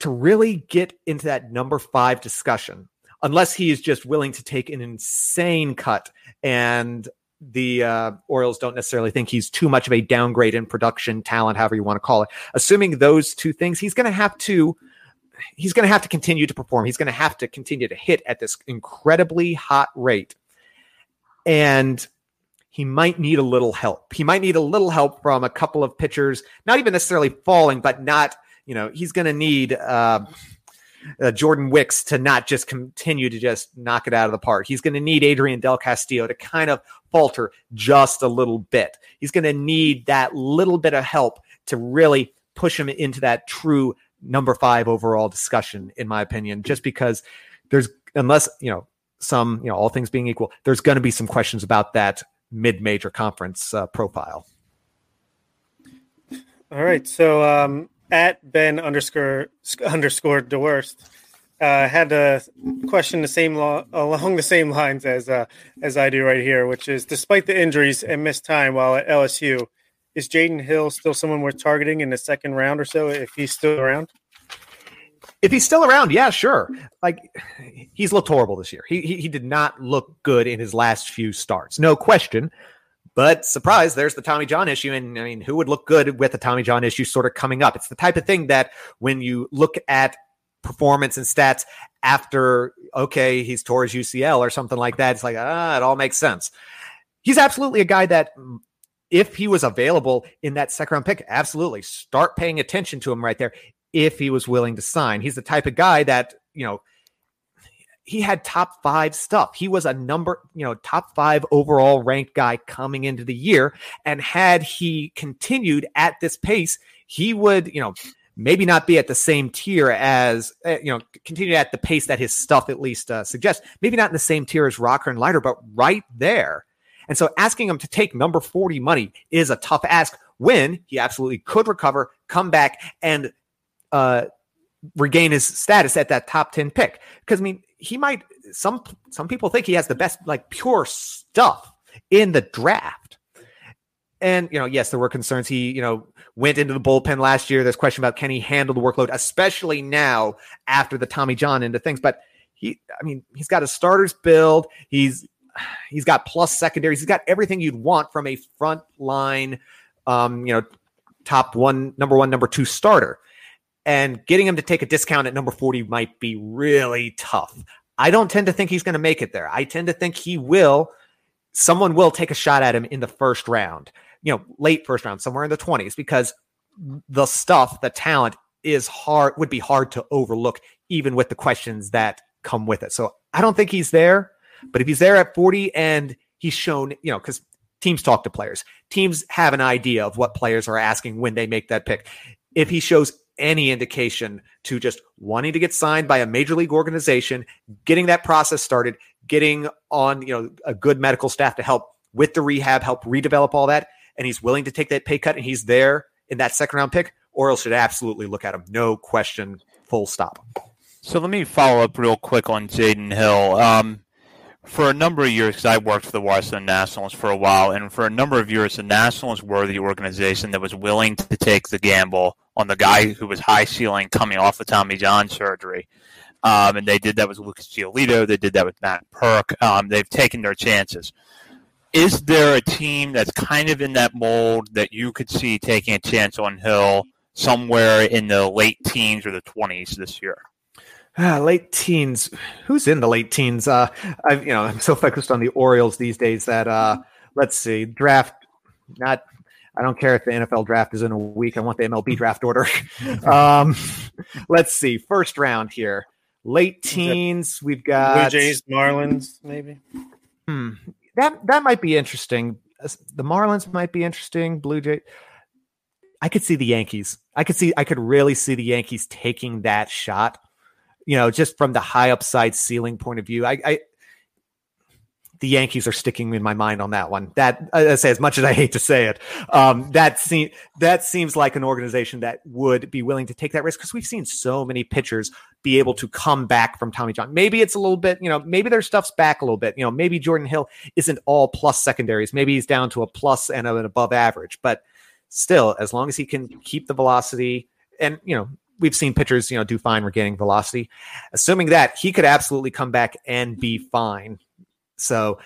[SPEAKER 5] to really get into that number five discussion, unless he is just willing to take an insane cut and the uh, Orioles don't necessarily think he's too much of a downgrade in production talent, however you want to call it. Assuming those two things, he's going to have to he's going to have to continue to perform. He's going to have to continue to hit at this incredibly hot rate, and he might need a little help. He might need a little help from a couple of pitchers, not even necessarily falling, but not you know he's going to need. Uh, uh, Jordan Wicks to not just continue to just knock it out of the park. He's going to need Adrian Del Castillo to kind of falter just a little bit. He's going to need that little bit of help to really push him into that true number five overall discussion, in my opinion, just because there's, unless, you know, some, you know, all things being equal, there's going to be some questions about that mid major conference uh, profile.
[SPEAKER 4] All right. So, um, at Ben underscore underscore Deworst uh, had a question the same law, along the same lines as uh, as I do right here, which is despite the injuries and missed time while at LSU, is Jaden Hill still someone worth targeting in the second round or so if he's still around?
[SPEAKER 5] If he's still around, yeah, sure. Like he's looked horrible this year. He, he he did not look good in his last few starts, no question. But surprise, there's the Tommy John issue. And I mean, who would look good with the Tommy John issue sort of coming up? It's the type of thing that when you look at performance and stats after, okay, he's tore his UCL or something like that, it's like, ah, it all makes sense. He's absolutely a guy that mm, if he was available in that second round pick, absolutely start paying attention to him right there if he was willing to sign. He's the type of guy that, you know, he had top five stuff. He was a number, you know, top five overall ranked guy coming into the year. And had he continued at this pace, he would, you know, maybe not be at the same tier as, uh, you know, continue at the pace that his stuff at least uh, suggests. Maybe not in the same tier as Rocker and Leiter, but right there. And so asking him to take number 40 money is a tough ask when he absolutely could recover, come back, and uh, regain his status at that top 10 pick. Because, I mean, he might some some people think he has the best like pure stuff in the draft. And you know, yes, there were concerns. He, you know, went into the bullpen last year. There's question about can he handle the workload, especially now after the Tommy John into things. But he, I mean, he's got a starter's build. He's he's got plus secondaries. He's got everything you'd want from a front line, um, you know, top one, number one, number two starter and getting him to take a discount at number 40 might be really tough. I don't tend to think he's going to make it there. I tend to think he will, someone will take a shot at him in the first round, you know, late first round, somewhere in the 20s, because the stuff, the talent is hard, would be hard to overlook, even with the questions that come with it. So I don't think he's there, but if he's there at 40 and he's shown, you know, because teams talk to players, teams have an idea of what players are asking when they make that pick. If he shows any indication to just wanting to get signed by a major league organization, getting that process started, getting on, you know, a good medical staff to help with the rehab, help redevelop all that, and he's willing to take that pay cut and he's there in that second round pick, Orioles should absolutely look at him. No question, full stop.
[SPEAKER 2] So let me follow up real quick on Jaden Hill. Um, for a number of years, because I worked for the Washington Nationals for a while, and for a number of years, the Nationals were the organization that was willing to take the gamble on the guy who was high ceiling coming off of Tommy John surgery. Um, and they did that with Lucas Giolito. They did that with Matt Purke. Um, they've taken their chances. Is there a team that's kind of in that mold that you could see taking a chance on Hill somewhere in the late teens or the 20s this year?
[SPEAKER 5] Uh, late teens. Who's in the late teens? Uh, I've you know I'm so focused on the Orioles these days that uh, let's see draft. Not I don't care if the NFL draft is in a week. I want the MLB draft order. <laughs> um, let's see. First round here. Late teens. We've got
[SPEAKER 4] Blue Jays, Marlins, maybe.
[SPEAKER 5] Hmm. That that might be interesting. The Marlins might be interesting. Blue Jay. I could see the Yankees. I could see. I could really see the Yankees taking that shot you know, just from the high upside ceiling point of view. I, I the Yankees are sticking in my mind on that one. That I say as much as I hate to say it, um, that seems that seems like an organization that would be willing to take that risk because we've seen so many pitchers be able to come back from Tommy John. Maybe it's a little bit, you know, maybe their stuff's back a little bit. You know, maybe Jordan Hill isn't all plus secondaries. Maybe he's down to a plus and an above average, but still, as long as he can keep the velocity and you know we've seen pitchers, you know, do fine regaining velocity. Assuming that he could absolutely come back and be mm-hmm. fine so,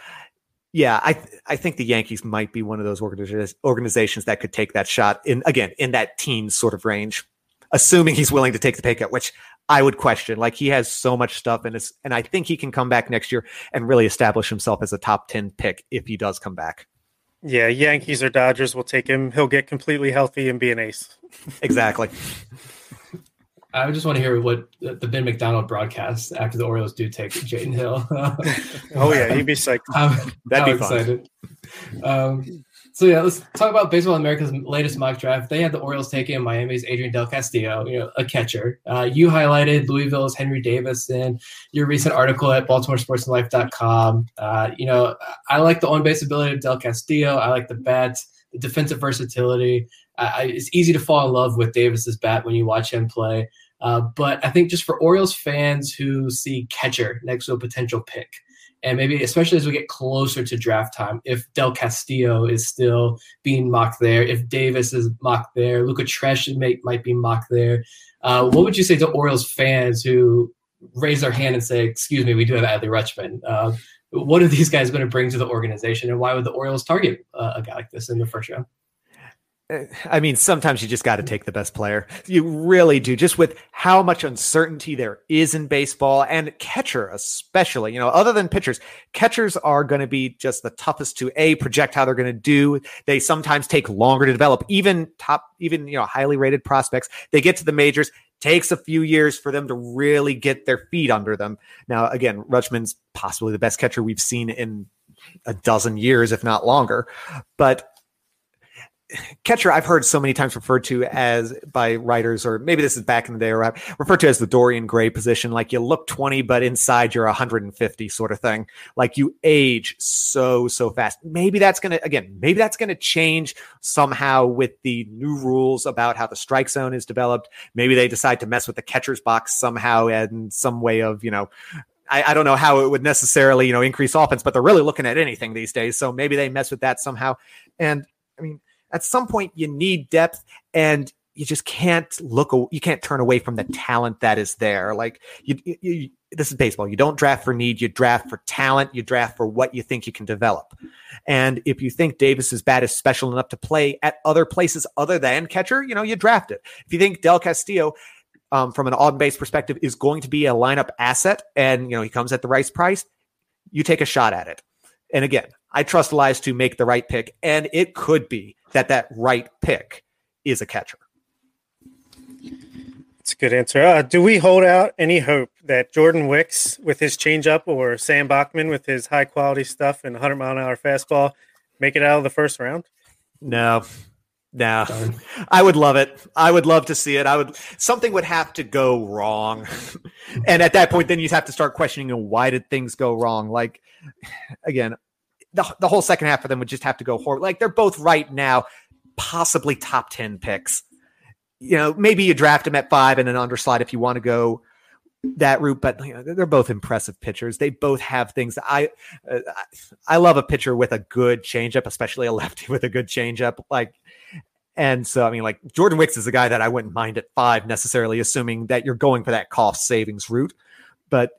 [SPEAKER 5] yeah, I th- I think the Yankees might be one of those organiz- organizations that could take that shot in again in that teen sort of range, assuming he's willing to take the pay cut, which I would question. Like he has so much stuff in his, and I think he can come back next year and really establish himself as a top ten pick if he does come back.
[SPEAKER 4] Yeah, Yankees or Dodgers will take him. He'll get completely healthy and be an ace.
[SPEAKER 5] exactly. <laughs>
[SPEAKER 3] I just want to hear what the Ben McDonald broadcast after the Orioles do take Jaden Hill. <laughs>
[SPEAKER 4] oh yeah, he'd be psyched. <laughs>
[SPEAKER 3] I'm, That'd I'm be excited. Um, so yeah, let's talk about Baseball America's latest mock draft. They had the Orioles taking Miami's Adrian Del Castillo, you know, a catcher. Uh, you highlighted Louisville's Henry Davis in your recent article at BaltimoreSportsAndLife.com. Uh, you know, I like the on-base ability of Del Castillo. I like the bat, the defensive versatility. Uh, it's easy to fall in love with Davis's bat when you watch him play. Uh, but I think just for Orioles fans who see catcher next to a potential pick, and maybe especially as we get closer to draft time, if Del Castillo is still being mocked there, if Davis is mocked there, Luca Tresh may, might be mocked there, uh, what would you say to Orioles fans who raise their hand and say, "Excuse me, we do have Adley Rutschman"? Uh, what are these guys going to bring to the organization, and why would the Orioles target uh, a guy like this in the first round?
[SPEAKER 5] I mean, sometimes you just got to take the best player. You really do. Just with how much uncertainty there is in baseball and catcher, especially, you know, other than pitchers, catchers are going to be just the toughest to a project how they're going to do. They sometimes take longer to develop. Even top, even, you know, highly rated prospects, they get to the majors, takes a few years for them to really get their feet under them. Now, again, Rutschman's possibly the best catcher we've seen in a dozen years, if not longer. But catcher I've heard so many times referred to as by writers, or maybe this is back in the day, or referred to as the Dorian Gray position. Like you look 20, but inside you're 150 sort of thing. Like you age so, so fast. Maybe that's going to, again, maybe that's going to change somehow with the new rules about how the strike zone is developed. Maybe they decide to mess with the catcher's box somehow and some way of, you know, I, I, don't know how it would necessarily, you know, increase offense, but they're really looking at anything these days. So maybe they mess with that somehow. And I mean, at some point you need depth and you just can't look you can't turn away from the talent that is there. Like you, you, this is baseball. You don't draft for need you draft for talent you draft for what you think you can develop. And if you think davis's bat is special enough to play at other places other than catcher you know you draft it. If you think del castillo um, from an on base perspective is going to be a lineup asset and you know he comes at the right price you take a shot at it. And again i trust Elias to make the right pick and it could be that that right pick is a catcher.
[SPEAKER 4] It's a good answer. Uh, do we hold out any hope that Jordan Wicks with his changeup or Sam Bachman with his high quality stuff and 100 mile an hour fastball make it out of the first round?
[SPEAKER 5] No, no, <laughs> I would love it. I would love to see it. I would something would have to go wrong, <laughs> and at that point, then you'd have to start questioning why did things go wrong. Like <sighs> again, the, the whole second half of them would just have to go horrible. Like they're both right now, possibly top 10 picks. You know, maybe you draft them at five and an underslot if you want to go that route, but you know, they're both impressive pitchers. They both have things. I uh, I love a pitcher with a good changeup, especially a lefty <laughs> with a good changeup. Like, and so I mean, like Jordan Wicks is a guy that I wouldn't mind at five necessarily, assuming that you're going for that cost savings route but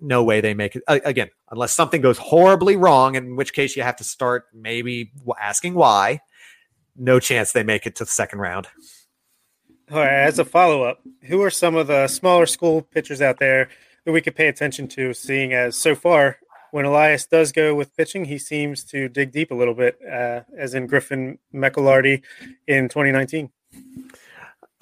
[SPEAKER 5] no way they make it again unless something goes horribly wrong in which case you have to start maybe asking why no chance they make it to the second round.
[SPEAKER 4] All right as a follow-up who are some of the smaller school pitchers out there that we could pay attention to seeing as so far when elias does go with pitching he seems to dig deep a little bit uh, as in griffin mclarty in 2019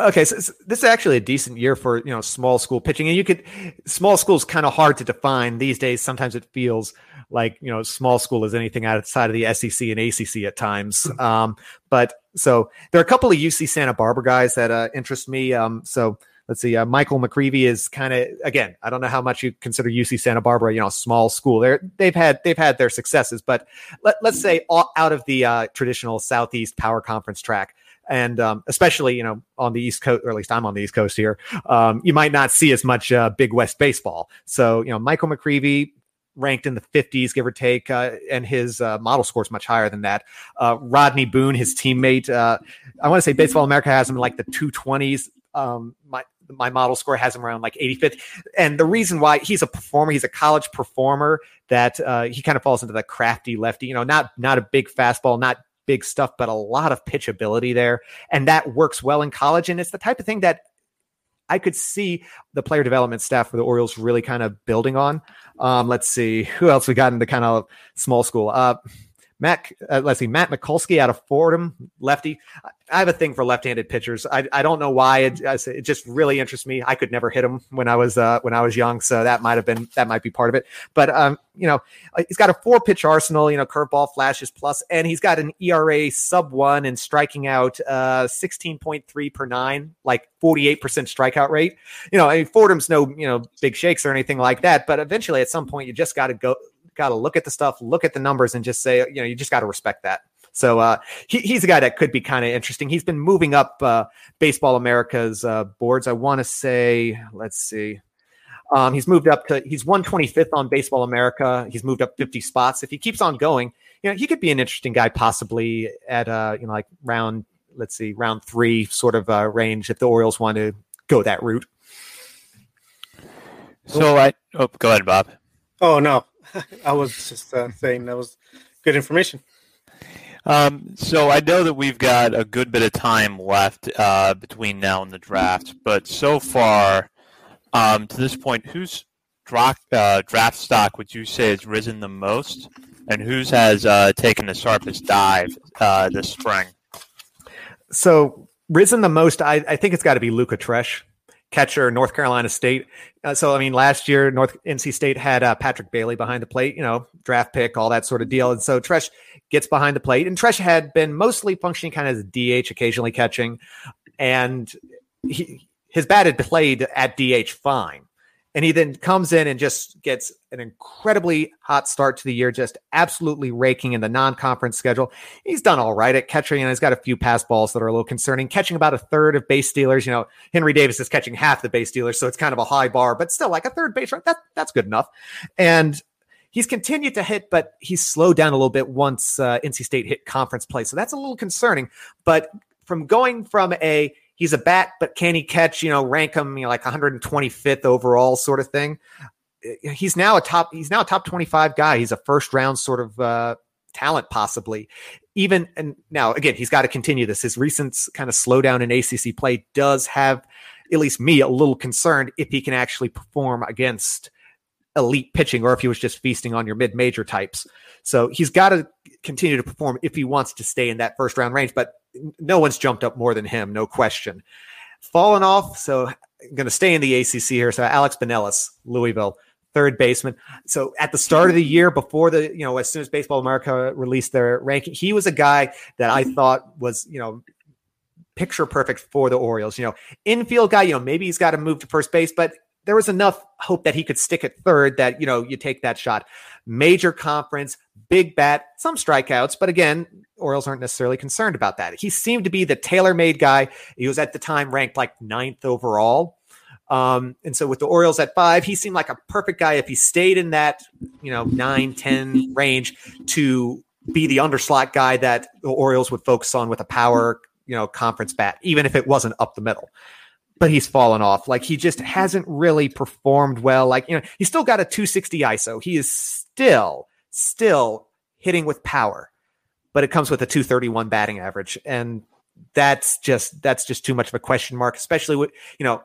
[SPEAKER 5] Okay, so this is actually a decent year for you know small school pitching, and you could small school is kind of hard to define these days. Sometimes it feels like you know small school is anything outside of the SEC and ACC at times. Um, but so there are a couple of UC Santa Barbara guys that uh, interest me. Um, so let's see, uh, Michael McCreevy is kind of again. I don't know how much you consider UC Santa Barbara, you know, small school. They're they've had they've had their successes, but let, let's say all, out of the uh, traditional Southeast Power Conference track, and um, especially you know on the East Coast, or at least I'm on the East Coast here, um, you might not see as much uh, Big West baseball. So you know, Michael McCreevy ranked in the 50s, give or take, uh, and his uh, model score is much higher than that. Uh, Rodney Boone, his teammate, uh, I want to say Baseball America has him in like the 220s. Um, my my model score has him around like 85th. And the reason why he's a performer, he's a college performer that uh, he kind of falls into the crafty lefty, you know, not not a big fastball, not big stuff, but a lot of pitchability there. And that works well in college. And it's the type of thing that I could see the player development staff for the Orioles really kind of building on. Um, let's see who else we got in the kind of small school. Uh, Matt, uh, let's see, Matt Mikulski out of Fordham, lefty. I have a thing for left-handed pitchers. I, I don't know why it, it just really interests me. I could never hit him when I was uh, when I was young, so that might have been that might be part of it. But um, you know, he's got a four-pitch arsenal. You know, curveball, flashes plus, and he's got an ERA sub one and striking out uh, sixteen point three per nine, like forty-eight percent strikeout rate. You know, I mean, Fordham's no you know big shakes or anything like that, but eventually at some point you just got to go got to look at the stuff, look at the numbers, and just say, you know, you just got to respect that. So uh, he, he's a guy that could be kind of interesting. He's been moving up uh, Baseball America's uh, boards. I want to say, let's see. Um, he's moved up to he's 125th on Baseball America. He's moved up 50 spots. If he keeps on going, you know, he could be an interesting guy, possibly at uh, you know, like round, let's see, round three sort of uh, range if the Orioles want to go that route.
[SPEAKER 2] So I oh, go ahead, Bob.
[SPEAKER 4] Oh no, <laughs> I was just uh, saying that was good information.
[SPEAKER 2] Um, so I know that we've got a good bit of time left uh, between now and the draft, but so far um, to this point, whose draft, uh, draft stock would you say has risen the most, and whose has uh, taken the sharpest dive uh, this spring?
[SPEAKER 5] So risen the most, I, I think it's got to be Luca Tresh catcher, North Carolina State. Uh, so, I mean, last year, North NC State had uh, Patrick Bailey behind the plate, you know, draft pick, all that sort of deal. And so Tresh gets behind the plate, and Tresh had been mostly functioning kind of as DH, occasionally catching, and he, his bat had played at DH fine. And he then comes in and just gets an incredibly hot start to the year, just absolutely raking in the non conference schedule. He's done all right at catching, and he's got a few pass balls that are a little concerning. Catching about a third of base stealers. You know, Henry Davis is catching half the base stealers, so it's kind of a high bar, but still like a third base run. That, that's good enough. And he's continued to hit, but he's slowed down a little bit once uh, NC State hit conference play. So that's a little concerning. But from going from a he's a bat, but can he catch? You know, rank him you know, like 125th overall sort of thing. Uh, he's now a top. He's now a top 25 guy. He's a first round sort of uh, talent, possibly. Even and now again, he's got to continue this. His recent kind of slowdown in ACC play does have at least me a little concerned if he can actually perform against elite pitching or if he was just feasting on your mid major types. So he's got to continue to perform if he wants to stay in that first round range. But no one's jumped up more than him, no question. Fallen off, so I'm going to stay in the ACC here. So Alex Binelas, Louisville, third baseman. So at the start of the year, before the you know, as soon as Baseball America released their ranking, he was a guy that I mm-hmm. thought was you know picture perfect for the Orioles. You know, infield guy. You know, maybe he's got to move to first base, but there was enough hope that he could stick at third that you know you take that shot. Major conference, big bat, some strikeouts, but again, Orioles aren't necessarily concerned about that. He seemed to be the tailor-made guy. He was at the time ranked like ninth overall. Um, and so with the Orioles at five, he seemed like a perfect guy if he stayed in that, you know, nine, 10 range to be the underslot guy that the Orioles would focus on with a power, you know, conference bat, even if it wasn't up the middle. But he's fallen off. Like he just hasn't really performed well. Like, you know, he's still got a 260 ISO. He is still, still hitting with power but it comes with a 231 batting average. And that's just that's just too much of a question mark, especially with you know,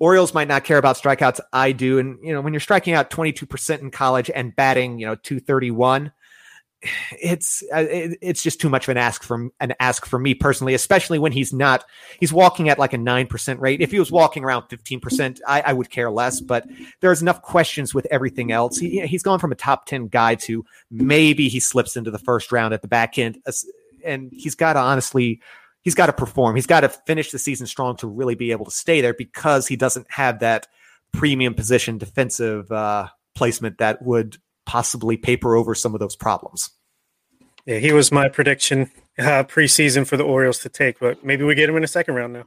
[SPEAKER 5] Orioles might not care about strikeouts. I do. And you know, when you're striking out 22% in college and batting, you know, 231, it's uh, it's just too much of an ask from an ask for me personally, especially when he's not he's walking at like a nine percent rate. If he was walking around fifteen percent, I, I, would care less. But there's enough questions with everything else. He, he's gone from a top ten guy to maybe he slips into the first round at the back end, and he's got to honestly he's got to perform. He's got to finish the season strong to really be able to stay there because he doesn't have that premium position defensive uh, placement that would possibly paper over some of those problems.
[SPEAKER 4] Yeah, he was my prediction uh, preseason for the Orioles to take, but maybe we get him in a second round now.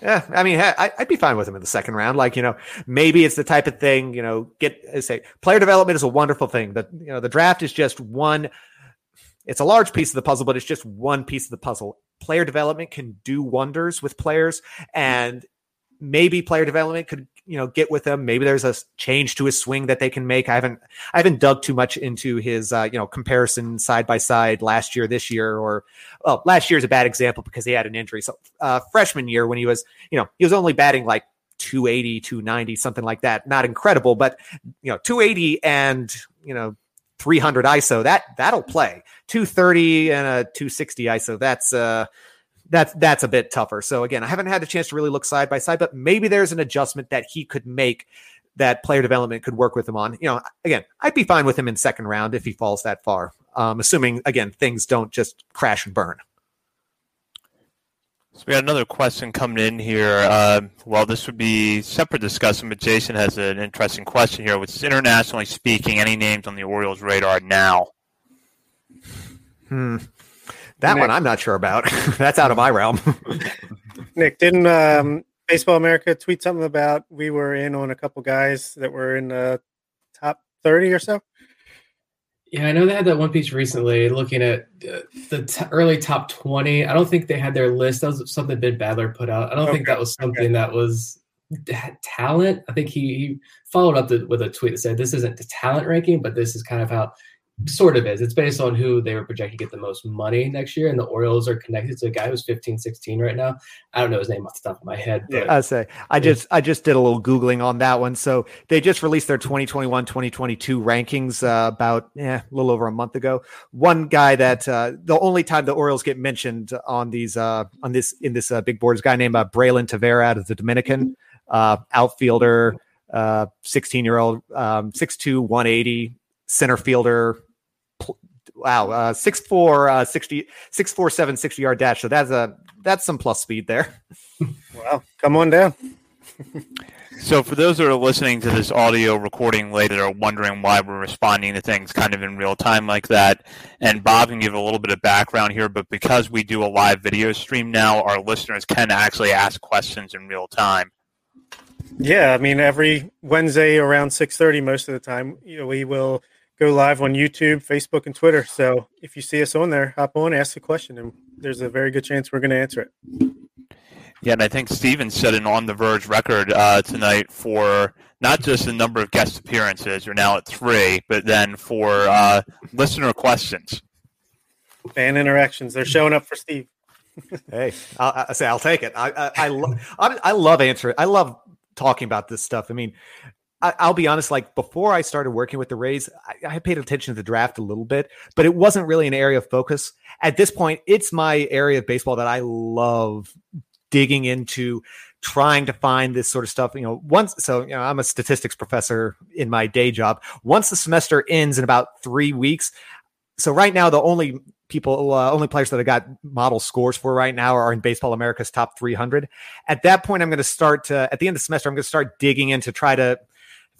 [SPEAKER 5] Yeah, I mean, I, would be fine with him in the second round. Like, you know, maybe it's the type of thing, you know, get say player development is a wonderful thing. That you know, the draft is just one. It's a large piece of the puzzle, but it's just one piece of the puzzle. Player development can do wonders with players, and maybe player development could you know get with him. Maybe there's a change to his swing that they can make. I haven't I haven't dug too much into his uh, you know comparison side by side last year, this year, or well, last year is a bad example because he had an injury. So uh, freshman year when he was you know he was only batting like 280, 290, something like that. Not incredible, but you know 280 and you know 300 ISO that that'll play. 230 and a 260 ISO that's uh that's that's a bit tougher. So again, I haven't had a chance to really look side by side, but maybe there's an adjustment that he could make that player development could work with him on. You know, again, I'd be fine with him in second round if he falls that far. Um, assuming again things don't just crash and burn.
[SPEAKER 2] So we got another question coming in here. Uh, well, this would be separate discussion, but Jason has an interesting question here, which is internationally speaking, any names on the Orioles' radar now?
[SPEAKER 5] Hmm. That Nick. one I'm not sure about. <laughs> That's out of my realm. <laughs>
[SPEAKER 4] Nick, didn't um, Baseball America tweet something about we were in on a couple guys that were in the top 30 or so?
[SPEAKER 3] Yeah, I know they had that one piece recently looking at uh, the t- early top 20. I don't think they had their list. That was something Ben Badler put out. I don't okay. think that was something okay. that was talent. I think he, he followed up the, with a tweet that said, This isn't the talent ranking, but this is kind of how sort of is. It's based on who they were projected to get the most money next year, and the Orioles are connected to a guy who's 15, 16 right now. I don't know his name off the top of my head.
[SPEAKER 5] But yeah, I say I just I just did a little googling on that one. So they just released their 2021 2022 rankings uh, about yeah a little over a month ago. One guy that uh, the only time the Orioles get mentioned on these uh, on this in this uh, big board is a guy named uh, Braylin Tavera out of the Dominican uh, outfielder. Uh, 16 year old, um, 6'2, 180, center fielder. Wow, uh, 6'4, uh, 60, 6'4, 7, 60 yard dash. So that's a that's some plus speed there. <laughs>
[SPEAKER 4] Well, come on down.
[SPEAKER 2] so, for those that are listening to this audio recording later, are wondering why we're responding to things kind of in real time like that, and Bob can give a little bit of background here, but because we do a live video stream now, our listeners can actually ask questions in real time.
[SPEAKER 4] Yeah, I mean, every Wednesday around six thirty, most of the time, you know, we will go live on YouTube, Facebook, and Twitter. So if you see us on there, hop on, ask a question, and there's a very good chance we're going to answer it.
[SPEAKER 2] Yeah, and I think Stephen set an on the verge record uh, tonight for not just the number of guest appearances, you're now at three, but then for uh, listener questions.
[SPEAKER 4] Fan interactions. They're showing up for Steve. <laughs>
[SPEAKER 5] hey, I'll, I say I'll take it. I I, I, lo- I, I love answering. I love talking about this stuff. I mean, I, will be honest, like before I started working with the Rays, I, I, paid attention to the draft a little bit, but it wasn't really an area of focus. At this point, it's my area of baseball that I love digging into, trying to find this sort of stuff. You know, once, so, you know, I'm a statistics professor in my day job. Once the semester ends in about three weeks, so right now, the only people, uh, only players that I got model scores for right now are in Baseball America's top 300. At that point, I'm going to start to, at the end of the semester, I'm going to start digging in to try to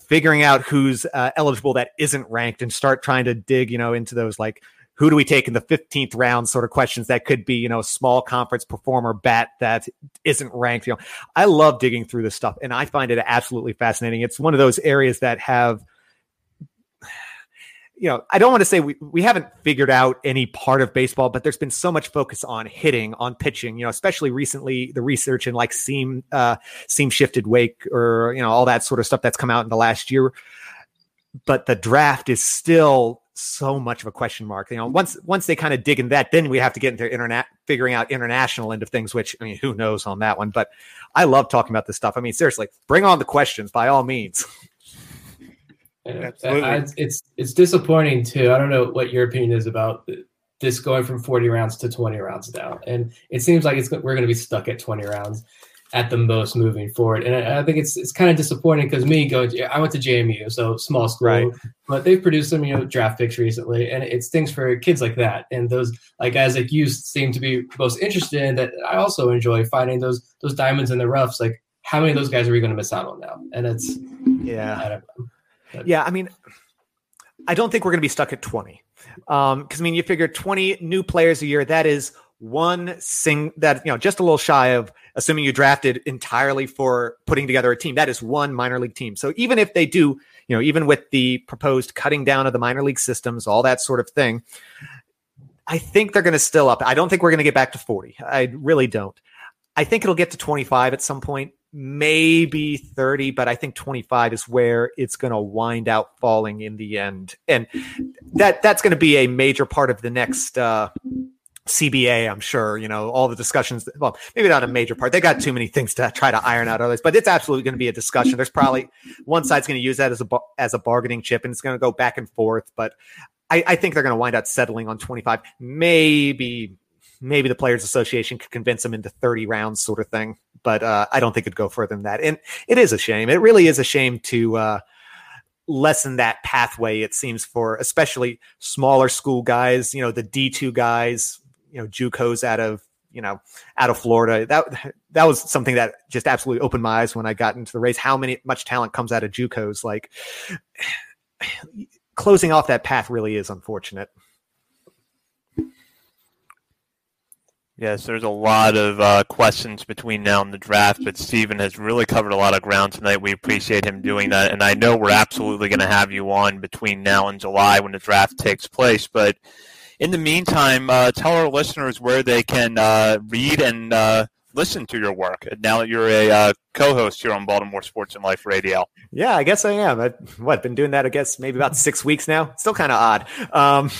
[SPEAKER 5] figuring out who's uh, eligible that isn't ranked and start trying to dig, you know, into those like who do we take in the 15th round sort of questions that could be, you know, small conference performer bat that isn't ranked. You know, I love digging through this stuff and I find it absolutely fascinating. It's one of those areas that have you know, I don't want to say we, we haven't figured out any part of baseball, but there's been so much focus on hitting, on pitching, you know, especially recently the research in like seam, uh, seam shifted wake or, you know, all that sort of stuff that's come out in the last year. But the draft is still so much of a question mark. You know, once once they kind of dig in that, then we have to get into internet figuring out international end of things, which I mean, who knows on that one. But I love talking about this stuff. I mean, seriously, bring on the questions by all means. <laughs>
[SPEAKER 3] Absolutely. I, it's it's disappointing too. I don't know what your opinion is about this going from 40 rounds to 20 rounds now, and it seems like it's we're going to be stuck at 20 rounds. at the most moving forward. And I, I think it's it's kind of disappointing because me going, to, I went to JMU, so small school,
[SPEAKER 5] Right.
[SPEAKER 3] but they've produced some you know draft picks recently, and it's things for kids like that and those like guys like you seem to be most interested in. That I also enjoy finding those those diamonds in the roughs. Like how many of those guys are we going to miss out on now? And it's
[SPEAKER 5] Yeah. Yeah, I mean, I don't think we're going to be stuck at 20. Um, because I mean, you figure 20 new players a year, that is one sing that, you know, just a little shy of assuming you drafted entirely for putting together a team. That is one minor league team. So even if they do, you know, even with the proposed cutting down of the minor league systems, all that sort of thing, I think they're going to still up. I don't think we're going to get back to 40. I really don't. I think it'll get to 25 at some point, maybe 30, but I think 25 is where it's going to wind out falling in the end. And that that's going to be a major part of the next uh CBA, I'm sure, you know, all the discussions. Well, maybe not a major part. They got too many things to try to iron out others, but it's absolutely going to be a discussion. There's probably one side's going to use that as a as a bargaining chip, and it's going to go back and forth. But I, I think they're going to wind up settling on 25. Maybe maybe the Players Association could convince them into 30 rounds, sort of thing. But uh, I don't think it'd go further than that. And it is a shame. It really is a shame to. Uh, lessen that pathway it seems for especially smaller school guys you know the d2 guys you know JUCOs out of you know out of Florida. That that was something that just absolutely opened my eyes when I got into the race. How many much talent comes out of JUCOs? Like <sighs> closing off that path really is unfortunate.
[SPEAKER 2] Yes, there's a lot of uh, questions between now and the draft, but Stephen has really covered a lot of ground tonight. We appreciate him doing that, and I know we're absolutely going to have you on between now and July when the draft takes place. But in the meantime, uh, tell our listeners where they can uh, read and uh, listen to your work now that you're a uh, co-host here on Baltimore Sports and Life Radio.
[SPEAKER 5] Yeah, I guess I am. I've what been doing that? I guess maybe about six weeks now. Still kind of odd. Um,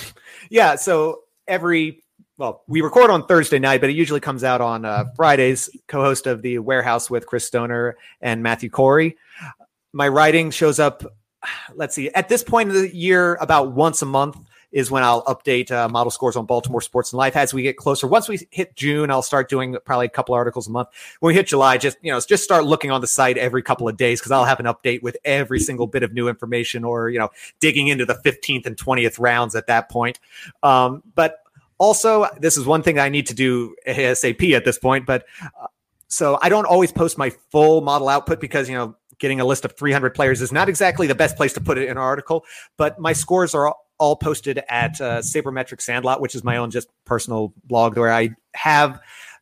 [SPEAKER 5] yeah, so every well, we record on Thursday night, but it usually comes out on uh, Fridays. Co-host of the Warehouse with Chris Stoner and Matthew Corey. My writing shows up. Let's see. At this point of the year, about once a month is when I'll update uh, model scores on Baltimore Sports and Life as we get closer. Once we hit June, I'll start doing probably a couple articles a month. When we hit July, just you know, just start looking on the site every couple of days because I'll have an update with every single bit of new information, or you know, digging into the 15th and 20th rounds at that point. Um, but also, this is one thing I need to do ASAP at this point. But uh, so I don't always post my full model output because you know getting a list of 300 players is not exactly the best place to put it in an article. But my scores are all posted at uh, Sabermetric Sandlot, which is my own just personal blog where I have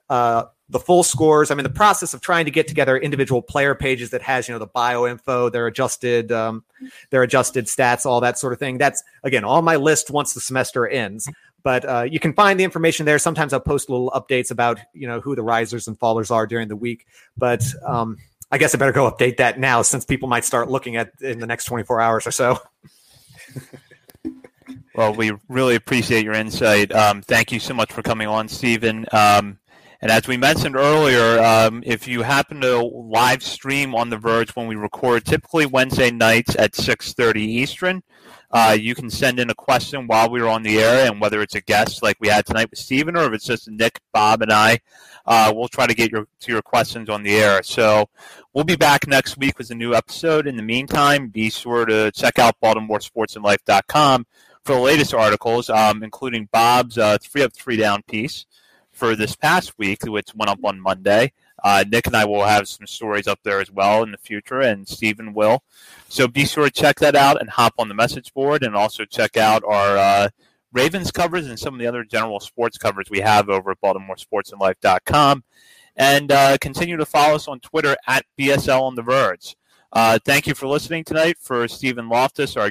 [SPEAKER 5] uh, the full scores. I'm in the process of trying to get together individual player pages that has you know the bio info, their adjusted, um, their adjusted stats, all that sort of thing. That's again on my list once the semester ends. But uh, you can find the information there. Sometimes I'll post little updates about you know who the risers and fallers are during the week. But um, I guess I better go update that now since people might start looking at in the next 24 hours or so. <laughs>
[SPEAKER 2] Well, we really appreciate your insight. Um, thank you so much for coming on, Stephen. Um, and as we mentioned earlier, um, if you happen to live stream on The Verge when we record, typically Wednesday nights at 6.30 Eastern, uh, you can send in a question while we are on the air, and whether it's a guest like we had tonight with Stephen or if it's just Nick, Bob, and I, uh, we'll try to get your to your questions on the air. So we'll be back next week with a new episode. In the meantime, be sure to check out BaltimoreSportsAndLife.com for the latest articles, um, including Bob's uh, three up, three down piece for this past week, which went up on Monday. Uh, Nick and I will have some stories up there as well in the future, and Stephen will. So be sure to check that out and hop on the message board, and also check out our uh, Ravens covers and some of the other general sports covers we have over at BaltimoreSportsAndLife.com. And uh, continue to follow us on Twitter at BSL on the Verge. Uh, thank you for listening tonight. For Stephen Loftus, our